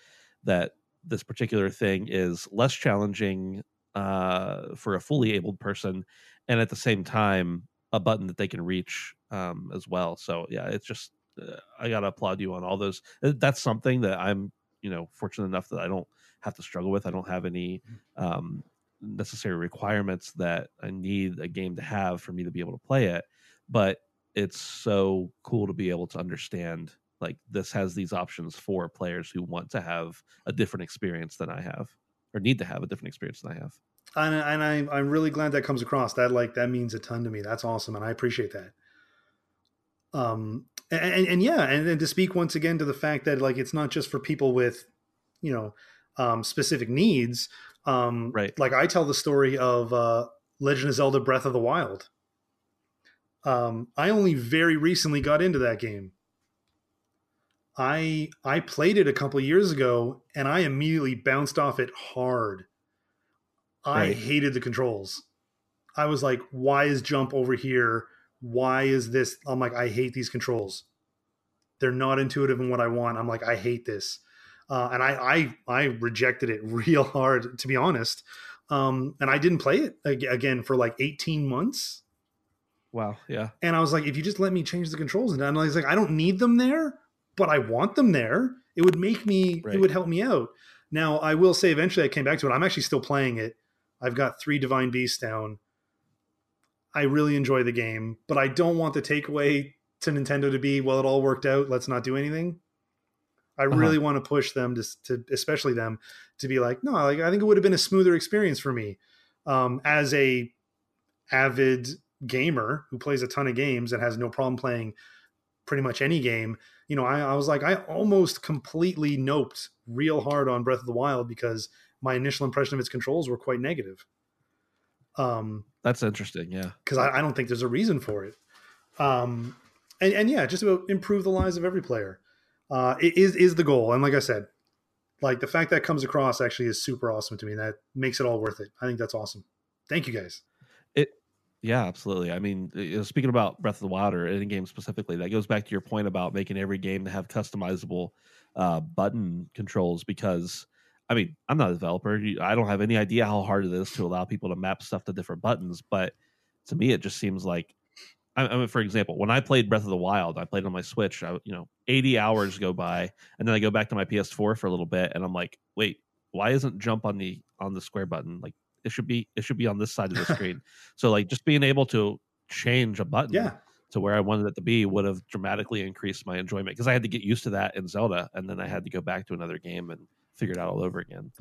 that this particular thing is less challenging uh, for a fully abled person and at the same time a button that they can reach um, as well. So yeah it's just uh, i gotta applaud you on all those Uh, that's something that i'm you know fortunate enough that i don't have to struggle with. I don't have any um, necessary requirements that i need a game to have for me to be able to play it but it's so cool to be able to understand like this has these options for players who want to have a different experience than I have or need to have a different experience than I have. and, and I, I'm really glad that comes across. That like that means a ton to me. That's awesome, and I appreciate that. Um, and, and, and yeah, and then to speak once again to the fact that like it's not just for people with, you know, um, specific needs. Um, Right. Like I tell the story of uh, Legend of Zelda: Breath of the Wild. Um, I only very recently got into that game. I I played it a couple years ago, and I immediately bounced off it hard. I Right. hated the controls. I was like, why is jump over here? Why is this? I'm like, I hate these controls. They're not intuitive in what I want. I'm like, I hate this. Uh, and I, I I rejected it real hard, to be honest. Um, and I didn't play it ag- again for like 18 months. Wow. Yeah. And I was like, if you just let me change the controls, and I was like, I don't need them there, but I want them there. It would make me, Right. it would help me out. Now, I will say, eventually, I came back to it. I'm actually still playing it. I've got three Divine Beasts down. I really enjoy the game, but I don't want the takeaway to Nintendo to be, well, it all worked out. Let's not do anything. I Uh-huh. really want to push them to, to, especially them, to be like, no, like I think it would have been a smoother experience for me um, as a avid gamer who plays a ton of games and has no problem playing pretty much any game. You know, I, I was like, I almost completely noped real hard on Breath of the Wild because my initial impression of its controls were quite negative. Um, That's interesting. Yeah. because I, I don't think there's a reason for it. Um, and, and yeah, just about improve the lives of every player uh, it is is the goal. And like I said, like the fact that comes across actually is super awesome to me. That makes it all worth it. I think that's awesome. Thank you guys. Yeah, absolutely. I mean, speaking about Breath of the Wild or any game specifically, that goes back to your point about making every game to have customizable uh, button controls. Because, I mean, I'm not a developer. I don't have any idea how hard it is to allow people to map stuff to different buttons. But to me, it just seems like, I mean, for example, when I played Breath of the Wild, I played on my Switch. I, you know, 80 hours go by, and then I go back to my PS4 for a little bit, and I'm like, wait, why isn't jump on the on the square button? Like, it should be it should be on this side of the screen. So like just being able to change a button Yeah. to where I wanted it to be would have dramatically increased my enjoyment because I had to get used to that in Zelda and then I had to go back to another game and figure it out all over again.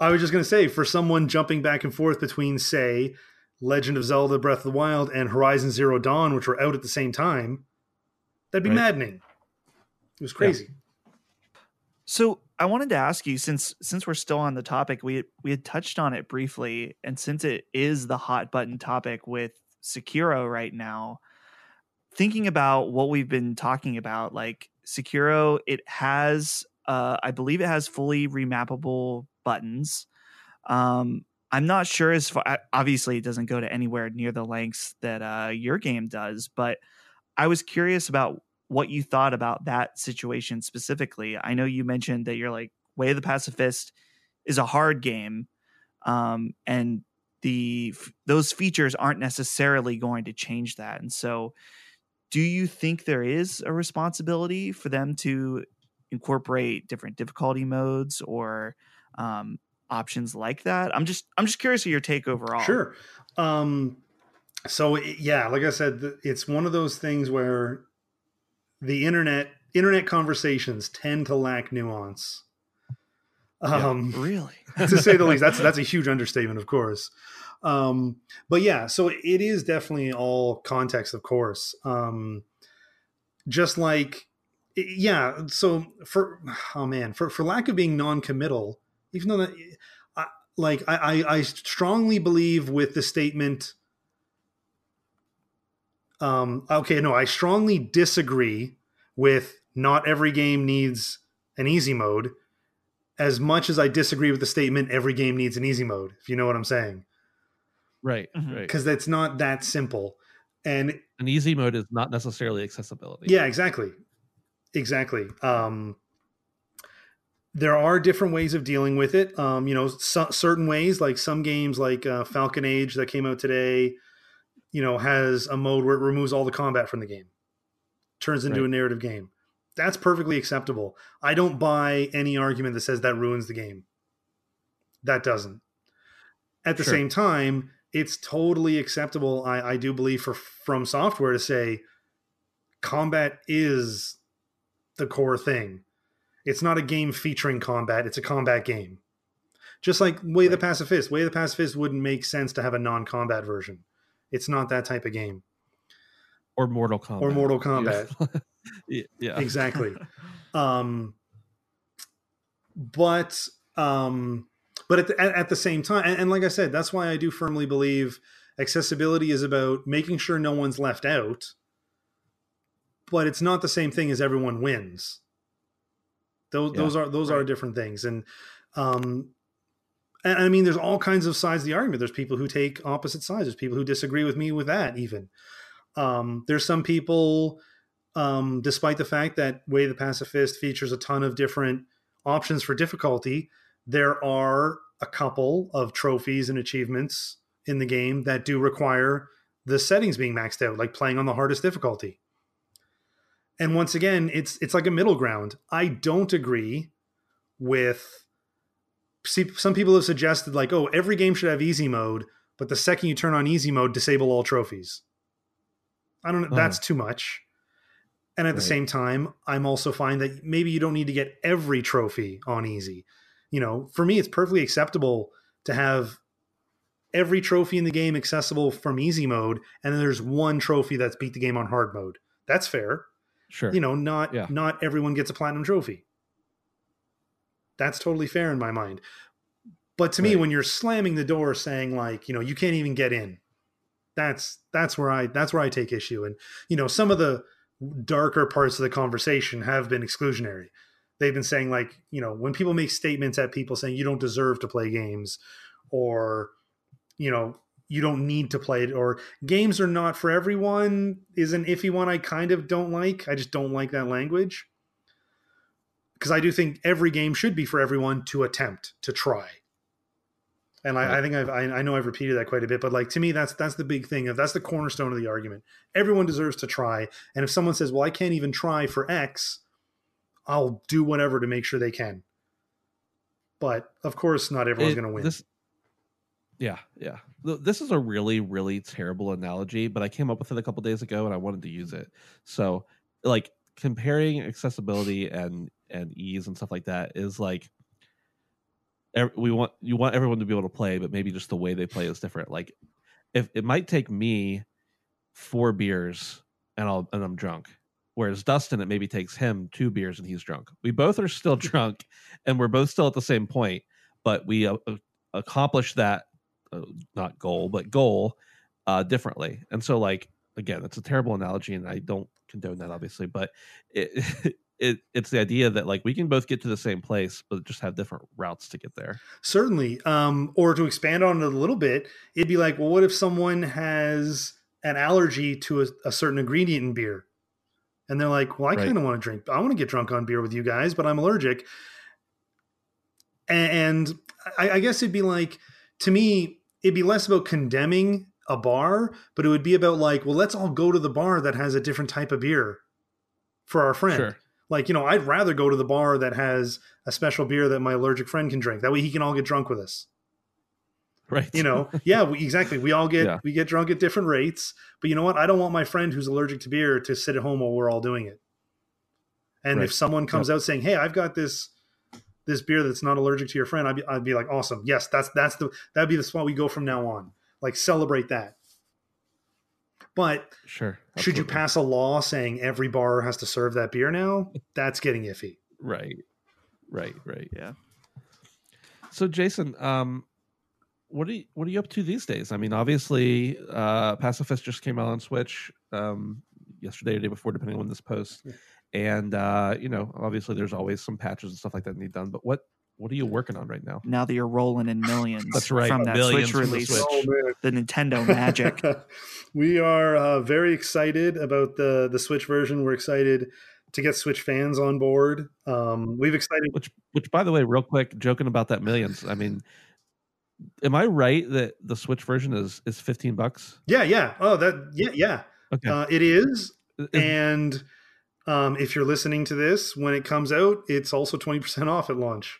I was just going to say, for someone jumping back and forth between, say, Legend of Zelda Breath of the Wild and Horizon Zero Dawn, which were out at the same time, that'd be Right. maddening. It was crazy. So I wanted to ask you since since we're still on the topic, we we had touched on it briefly, and since it is the hot button topic with Sekiro right now, thinking about what we've been talking about, like Sekiro, it has uh I believe it has fully remappable buttons. Um I'm not sure as far obviously it doesn't go to anywhere near the lengths that uh your game does, but I was curious about what you thought about that situation specifically. I know you mentioned that you're like Way of the Passive Fist is a hard game, um, and the f- those features aren't necessarily going to change that. And so, do you think there is a responsibility for them to incorporate different difficulty modes or um, options like that? I'm just I'm just curious of your take overall. Sure. Um, so yeah, like I said, it's one of those things where the internet internet conversations tend to lack nuance. Um, Really? to say the least. That's that's a huge understatement, of course. Um, but yeah, so it is definitely all context, of course. Um, just like, yeah. So for oh man, for for lack of being non-committal, even though that, I, like I I strongly believe with the statement. Um, okay, no, I strongly disagree with not every game needs an easy mode as much as I disagree with the statement every game needs an easy mode, if you know what I'm saying. Right, Mhm. right. Because that's not that simple. And An easy mode is not necessarily accessibility. yeah, exactly. Exactly. Um there are different ways of dealing with it. Um, you know, so, certain ways, like some games like uh, Falcon Age that came out today, you know, has a mode where it removes all the combat from the game, turns into Right. a narrative game. That's perfectly acceptable. I don't buy any argument that says that ruins the game. That doesn't. At the Sure. same time, it's totally acceptable. I, I do believe for FromSoftware to say combat is the core thing. It's not a game featuring combat, it's a combat game. Just like Way of the Passive Fist. Way the Passive Fist wouldn't make sense to have a non combat version. It's not that type of game. Or Mortal Kombat. Or Mortal. Kombat. yeah. yeah. Exactly. um, but um, but at the, at, at the same time, and, and like I said, that's why I do firmly believe accessibility is about making sure no one's left out. But it's not the same thing as everyone wins. Those Yeah, those are those are different things, and um, and I mean, there's all kinds of sides of the argument. There's people who take opposite sides. There's people who disagree with me with that. Even um, there's some people, um, despite the fact that Way the Passive Fist features a ton of different options for difficulty, there are a couple of trophies and achievements in the game that do require the settings being maxed out, like playing on the hardest difficulty. And once again, it's it's like a middle ground. I don't agree with see some people have suggested like, oh, every game should have easy mode, but the second you turn on easy mode, disable all trophies. I don't know, Uh-huh. that's too much. And at the same time, I'm also fine that maybe you don't need to get every trophy on easy. You know, for me, it's perfectly acceptable to have every trophy in the game accessible from easy mode, and then there's one trophy that's beat the game on hard mode. That's fair. Sure. You know, not Yeah. not everyone gets a platinum trophy. That's totally fair in my mind. But to me, when you're slamming the door saying like, you know, you can't even get in, that's that's where I that's where I take issue. And you know, some of the darker parts of the conversation have been exclusionary. They've been saying like, you know, when people make statements at people saying you don't deserve to play games, or you know, you don't need to play it, or games are not for everyone is an iffy one. I kind of don't like. I just don't like that language because I do think every game should be for everyone to attempt to try. And I, I think I've, I, I know I've repeated that quite a bit, but like to me, that's that's the big thing. That's the cornerstone of the argument. Everyone deserves to try, and if someone says, "Well, I can't even try for X," I'll do whatever to make sure they can. But of course, not everyone's going to win. This, yeah, yeah. This is a really, really terrible analogy, but I came up with it a couple days ago and I wanted to use it. So, like comparing accessibility and and ease and stuff like that is like we want you want everyone to be able to play, but maybe just the way they play is different. Like if it might take me four beers and I'll and I'm drunk. Whereas Dustin, it maybe takes him two beers and he's drunk. We both are still drunk, and we're both still at the same point, but we uh, uh, accomplish that uh, not goal, but goal uh, differently. And so, like again, it's a terrible analogy, and I don't condone that, obviously, but it, it it's the idea that like we can both get to the same place, but just have different routes to get there. Certainly. Um, or to expand on it a little bit, it'd be like, well, what if someone has an allergy to a, a certain ingredient in beer? And they're like, well, I Right. kind of want to drink, I want to get drunk on beer with you guys, but I'm allergic. And I, I guess it'd be like, to me, it'd be less about condemning a bar, but it would be about like, well, let's all go to the bar that has a different type of beer for our friend. Sure. Like, you know, I'd rather go to the bar that has a special beer that my allergic friend can drink. That way he can all get drunk with us. Right. You know, yeah, we, exactly. We all get Yeah. we get drunk at different rates, but you know what? I don't want my friend who's allergic to beer to sit at home while we're all doing it. And Right. if someone comes out saying, "Hey, I've got this this beer that's not allergic to your friend," I'd be, I'd be like, "Awesome, yes, that's that's the that'd be the spot we go from now on. Like celebrate that." But sure. should you pass a law saying every bar has to serve that beer now? That's getting iffy. Right. Right. Right. Yeah. So Jason, um, what are you what are you up to these days? I mean, obviously, uh, Passive Fist just came out on Switch um, yesterday or day before, depending on when this posts. And uh, you know, obviously, there's always some patches and stuff like that need done. But what what are you working on right now? Now that you're rolling in millions That's right, from that billions Switch from the release, Switch. man. the Nintendo magic. we are uh, very excited about the the Switch version. We're excited to get Switch fans on board. Um, we've excited. Which which, by the way, real quick, joking about that millions. I mean, am I right that the Switch version is is 15 bucks? Yeah, yeah. Oh, that yeah, yeah. Okay. Uh, it is. Is- And um, if you're listening to this when it comes out, it's also twenty percent off at launch.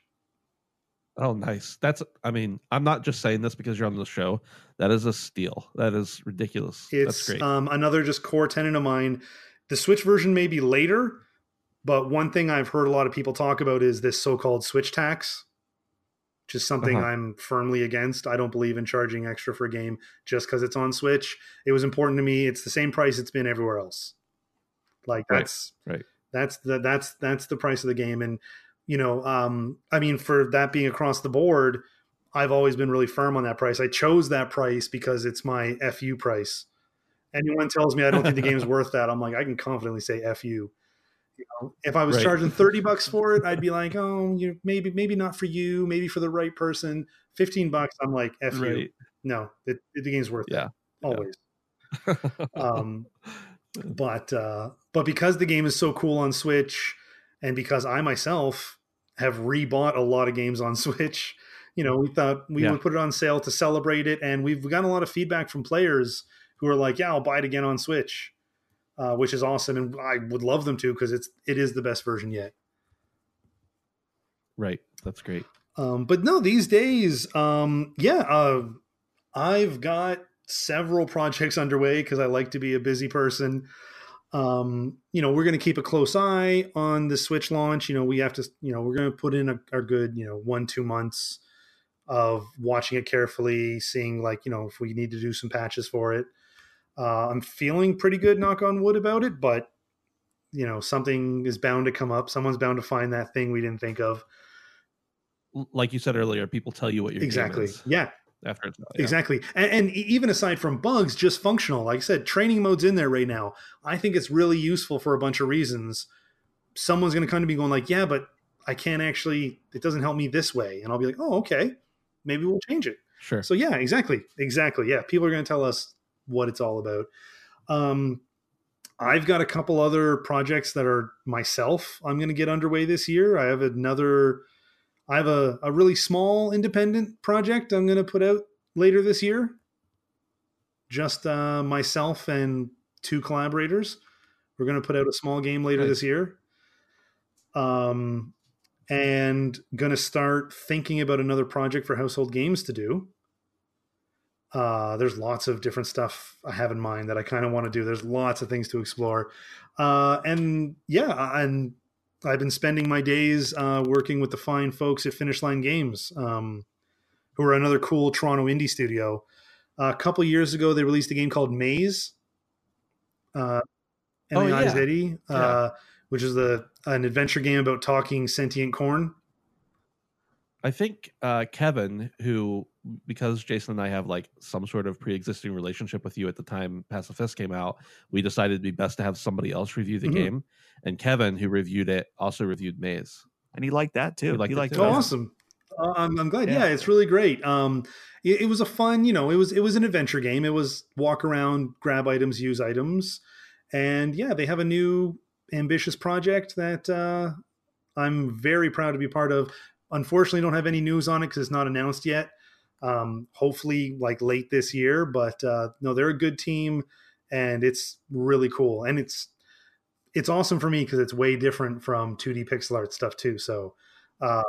Oh, nice. That's. I mean, I'm not just saying this because you're on the show. That is a steal. That is ridiculous. That's It's great. um, another just core tenet of mine. The Switch version may be later, but one thing I've heard a lot of people talk about is this so-called Switch tax, which is something Uh-huh. I'm firmly against. I don't believe in charging extra for a game just because it's on Switch. It was important to me. It's the same price it's been everywhere else. Like Right, that's right. That's the that's that's the price of the game, and you know, um, I mean, for that being across the board, I've always been really firm on that price. I chose that price because it's my FU price. Anyone tells me I don't think the game's worth that, I'm like, I can confidently say FU. You know, if I was Right. charging 30 bucks for it, I'd be like, oh, you maybe maybe not for you, maybe for the right person. 15 bucks, I'm like, FU. right. No, it, it- the game's worth Yeah. it. Always. um, but uh, but because the game is so cool on Switch, and because I myself have rebought a lot of games on Switch, you know, we thought we Yeah. would put it on sale to celebrate it, and we've gotten a lot of feedback from players who are like, "Yeah, I'll buy it again on Switch," uh, which is awesome, and I would love them to because it's it is the best version yet. right. That's great. Um, but no, these days, um, yeah, uh, I've got several projects underway because I like to be a busy person. Um, you know, we're going to keep a close eye on the Switch launch. You know, we have to, you know, we're going to put in a, our good, you know, one, two months of watching it carefully, seeing like, you know, if we need to do some patches for it. Uh, I'm feeling pretty good, knock on wood, about it, but you know, something is bound to come up. Someone's bound to find that thing we didn't think of. Like you said earlier, people tell you what your exactly. Yeah, after it's out. Yeah. Exactly. And, and even aside from bugs, just functional. Like I said, training mode's in there right now. I think it's really useful for a bunch of reasons. Someone's going to come to me going like, yeah, but I can't actually, it doesn't help me this way. And I'll be like, oh, okay, maybe we'll change it. Sure. So yeah, exactly. Exactly. Yeah. People are going to tell us what it's all about. Um, I've got a couple other projects that are myself I'm going to get underway this year. I have another, I have a, a really small independent project I'm going to put out later this year. Just uh, myself and two collaborators. We're going to put out a small game later Nice. this year. Um, and going to start thinking about another project for household games to do. Uh, there's lots of different stuff I have in mind that I kind of want to do. There's lots of things to explore. Uh, and yeah, and I've been spending my days uh, working with the fine folks at Finish Line Games, um, who are another cool Toronto indie studio. a couple years ago, they released a game called Maize. Uh, Oh, M-A-I-Z-E, yeah. uh, which is the an adventure game about talking sentient corn. I think uh, Kevin, who because Jason and I have like some sort of pre-existing relationship with you at the time Passive Fist came out, we decided it'd be best to have somebody else review the Mhm. game. And Kevin, who reviewed it, also reviewed Maize. and he liked that too. He liked he it liked too. Oh, awesome! Uh, I'm, I'm glad. Yeah. Yeah. it's really great. Um, it, it was a fun, you know, it was it was an adventure game. It was walk around, grab items, use items, and yeah, they have a new ambitious project that uh, I'm very proud to be part of. Unfortunately, don't have any news on it because it's not announced yet. Um, hopefully, like late this year. But uh, no, they're a good team, and it's really cool. And it's it's awesome for me because it's way different from 2D pixel art stuff too. So uh,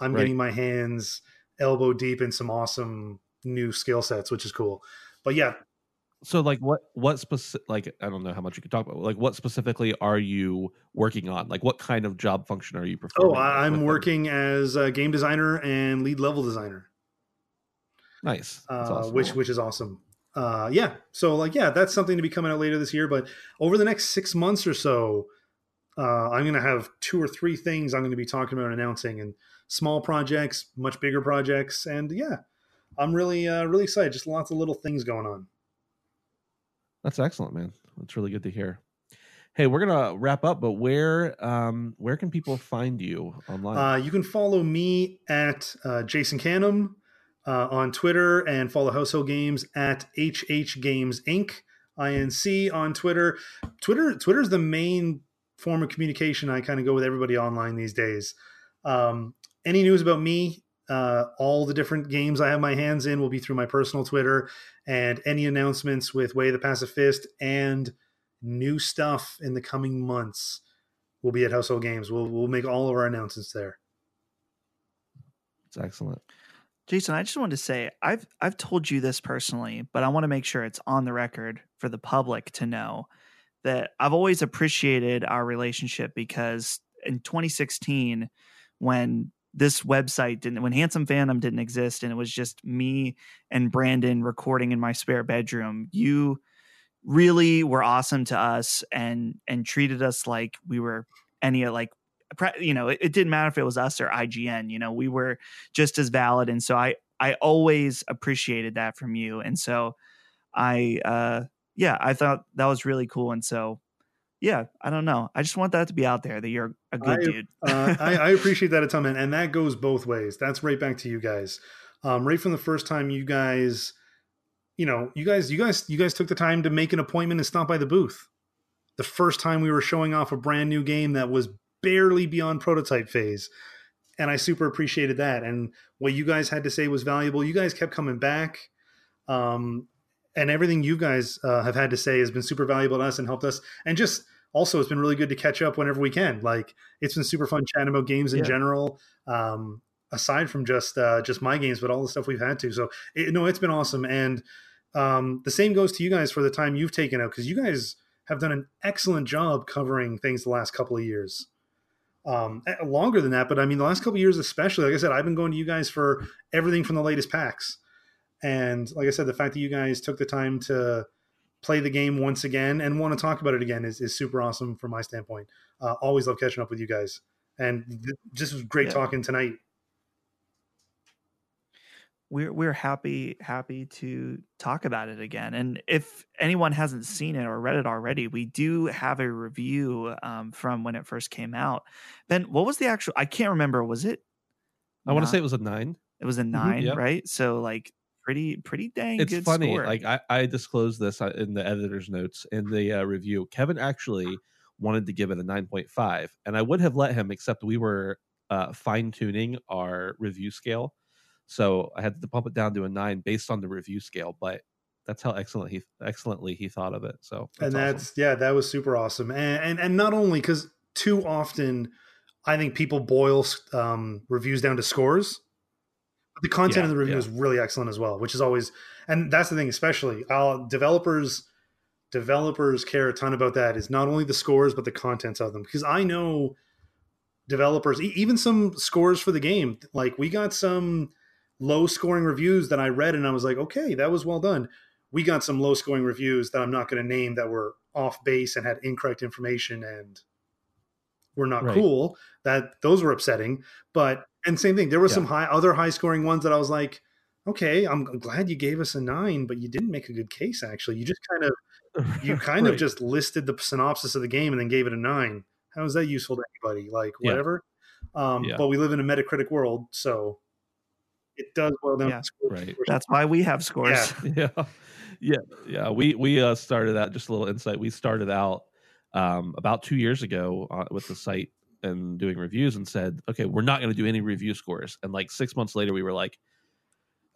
I'm Right. getting my hands elbow deep in some awesome new skill sets, which is cool. But yeah, So, like, what what specific? Like, I don't know how much you could talk about. Like, what specifically are you working on? Like, what kind of job function are you oh, performing? oh I'm with them? working as a game designer and lead level designer. Nice, That's uh, awesome. which which is awesome. Uh, yeah, so like yeah, that's something to be coming out later this year. But over the next six months or so, uh, I'm going to have two or three things I'm going to be talking about announcing, and small projects, much bigger projects, and yeah, I'm really uh, really excited. Just lots of little things going on. That's excellent, man. That's really good to hear. Hey, we're gonna wrap up, but where um where can people find you online? Uh, you can follow me at uh, Jason Canam uh, on Twitter and follow Household Games at HH Games Inc. INC on Twitter. Twitter Twitter is the main form of communication. I kind of go with everybody online these days. Um, any news about me, uh, all the different games I have my hands in will be through my personal Twitter, and any announcements with Way the Passive Fist and new stuff in the coming months will be at Household Games. We'll we'll make all of our announcements there. it's excellent. Jason, I just wanted to say I've I've told you this personally, but I want to make sure it's on the record for the public to know that I've always appreciated our relationship because in 2016 when this website didn't when Handsome Phantom didn't exist and it was just me and Brandon recording in my spare bedroom, you really were awesome to us and and treated us like we were any like you know it, it didn't matter if it was us or IGN you know we were just as valid. And so I I always appreciated that from you. And so I uh yeah I thought that was really cool. And so yeah I don't know I just want that to be out there that you're a good I- dude uh, I, I appreciate that a ton, man. And that goes both ways. That's right back to you guys. Um, right from the first time you guys, you know, you guys, you guys, you guys took the time to make an appointment and stop by the booth. The first time we were showing off a brand new game that was barely beyond prototype phase. And I super appreciated that. And what you guys had to say was valuable. You guys kept coming back. Um, and everything you guys uh, have had to say has been super valuable to us and helped us. And just also, it's been really good to catch up whenever we can. Like, it's been super fun chatting about games in Yeah. general. Um, aside from just uh, just my games, but all the stuff we've had to. So it, no, it's been awesome. And um, the same goes to you guys for the time you've taken out because you guys have done an excellent job covering things the last couple of years. Um, eh, longer than that, but I mean the last couple of years especially. Like I said, I've been going to you guys for everything from the latest packs. And like I said, the fact that you guys took the time to play the game once again and want to talk about it again is, is super awesome from my standpoint. Uh, always love catching up with you guys. And th- just was great Yeah. talking tonight. we're we're happy happy to talk about it again. And if anyone hasn't seen it or read it already, we do have a review um, from when it first came out. Ben, what was the actual? I can't remember. Was it? I want to say it was a nine. it was a 9 yep. right? So like pretty pretty dang good. It's good funny. score. Like I, I disclosed this uh, in the editor's notes in the uh, review. Kevin actually wanted to give it a nine point five, and I would have let him, except we were uh, fine tuning our review scale, so I had to pump it down to a nine based on the review scale. But that's how excellent he excellently he thought of it. So and awesome. that's yeah that was super awesome and and, and not only because too often i think people boil um, reviews down to scores but the content Yeah, of the review yeah. is really excellent as well which is always and that's the thing especially uh, developers developers care a ton about that is not only the scores but the contents of them because i know developers, e- even some scores for the game. Like we got some low scoring reviews that I read, and I was like, okay, that was well done. We got some low scoring reviews that I'm not going to name that were off base and had incorrect information and were not Right. cool. That those were upsetting. But and same thing, there were Yeah. some high other high scoring ones that I was like, okay, I'm glad you gave us a nine, but you didn't make a good case. Actually, you just kind of you kind of just listed the synopsis of the game and then gave it a nine. How is that useful to anybody? Like Yeah. whatever. Um, Yeah. But we live in a Metacritic world, so it does well down. Yeah. Right. That's why we have scores. Yeah. yeah yeah yeah we we uh started out just a little insight we started out um about two years ago uh, with the site and doing reviews and said okay we're not going to do any review scores and like six months later we were like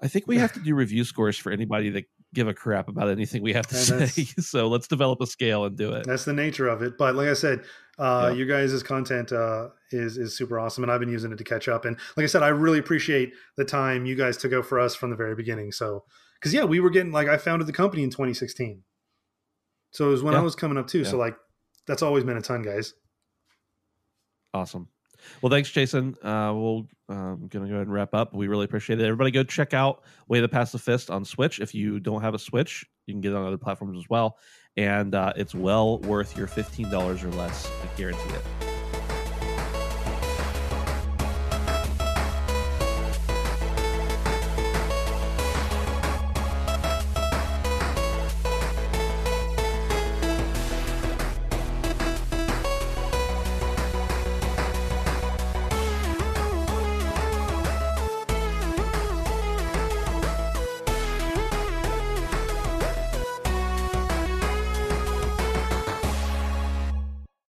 i think we have to do review scores for anybody that give a crap about anything we have to And say so let's develop a scale and do it That's the nature of it. But like I said, uh, Yeah. your guys' content uh, is is super awesome, and I've been using it to catch up. And like I said, I really appreciate the time you guys took out for us from the very beginning. So, because yeah, we were getting like I founded the company in 2016, so it was when I was coming up too. So like, that's always been a ton, guys. Awesome. Well, thanks, Jason. Uh, we'll um, gonna go ahead and wrap up. We really appreciate it. Everybody, go check out Way of the Passive Fist on Switch. If you don't have a Switch, you can get it on other platforms as well, and uh, it's well worth your fifteen dollars or less. I guarantee it.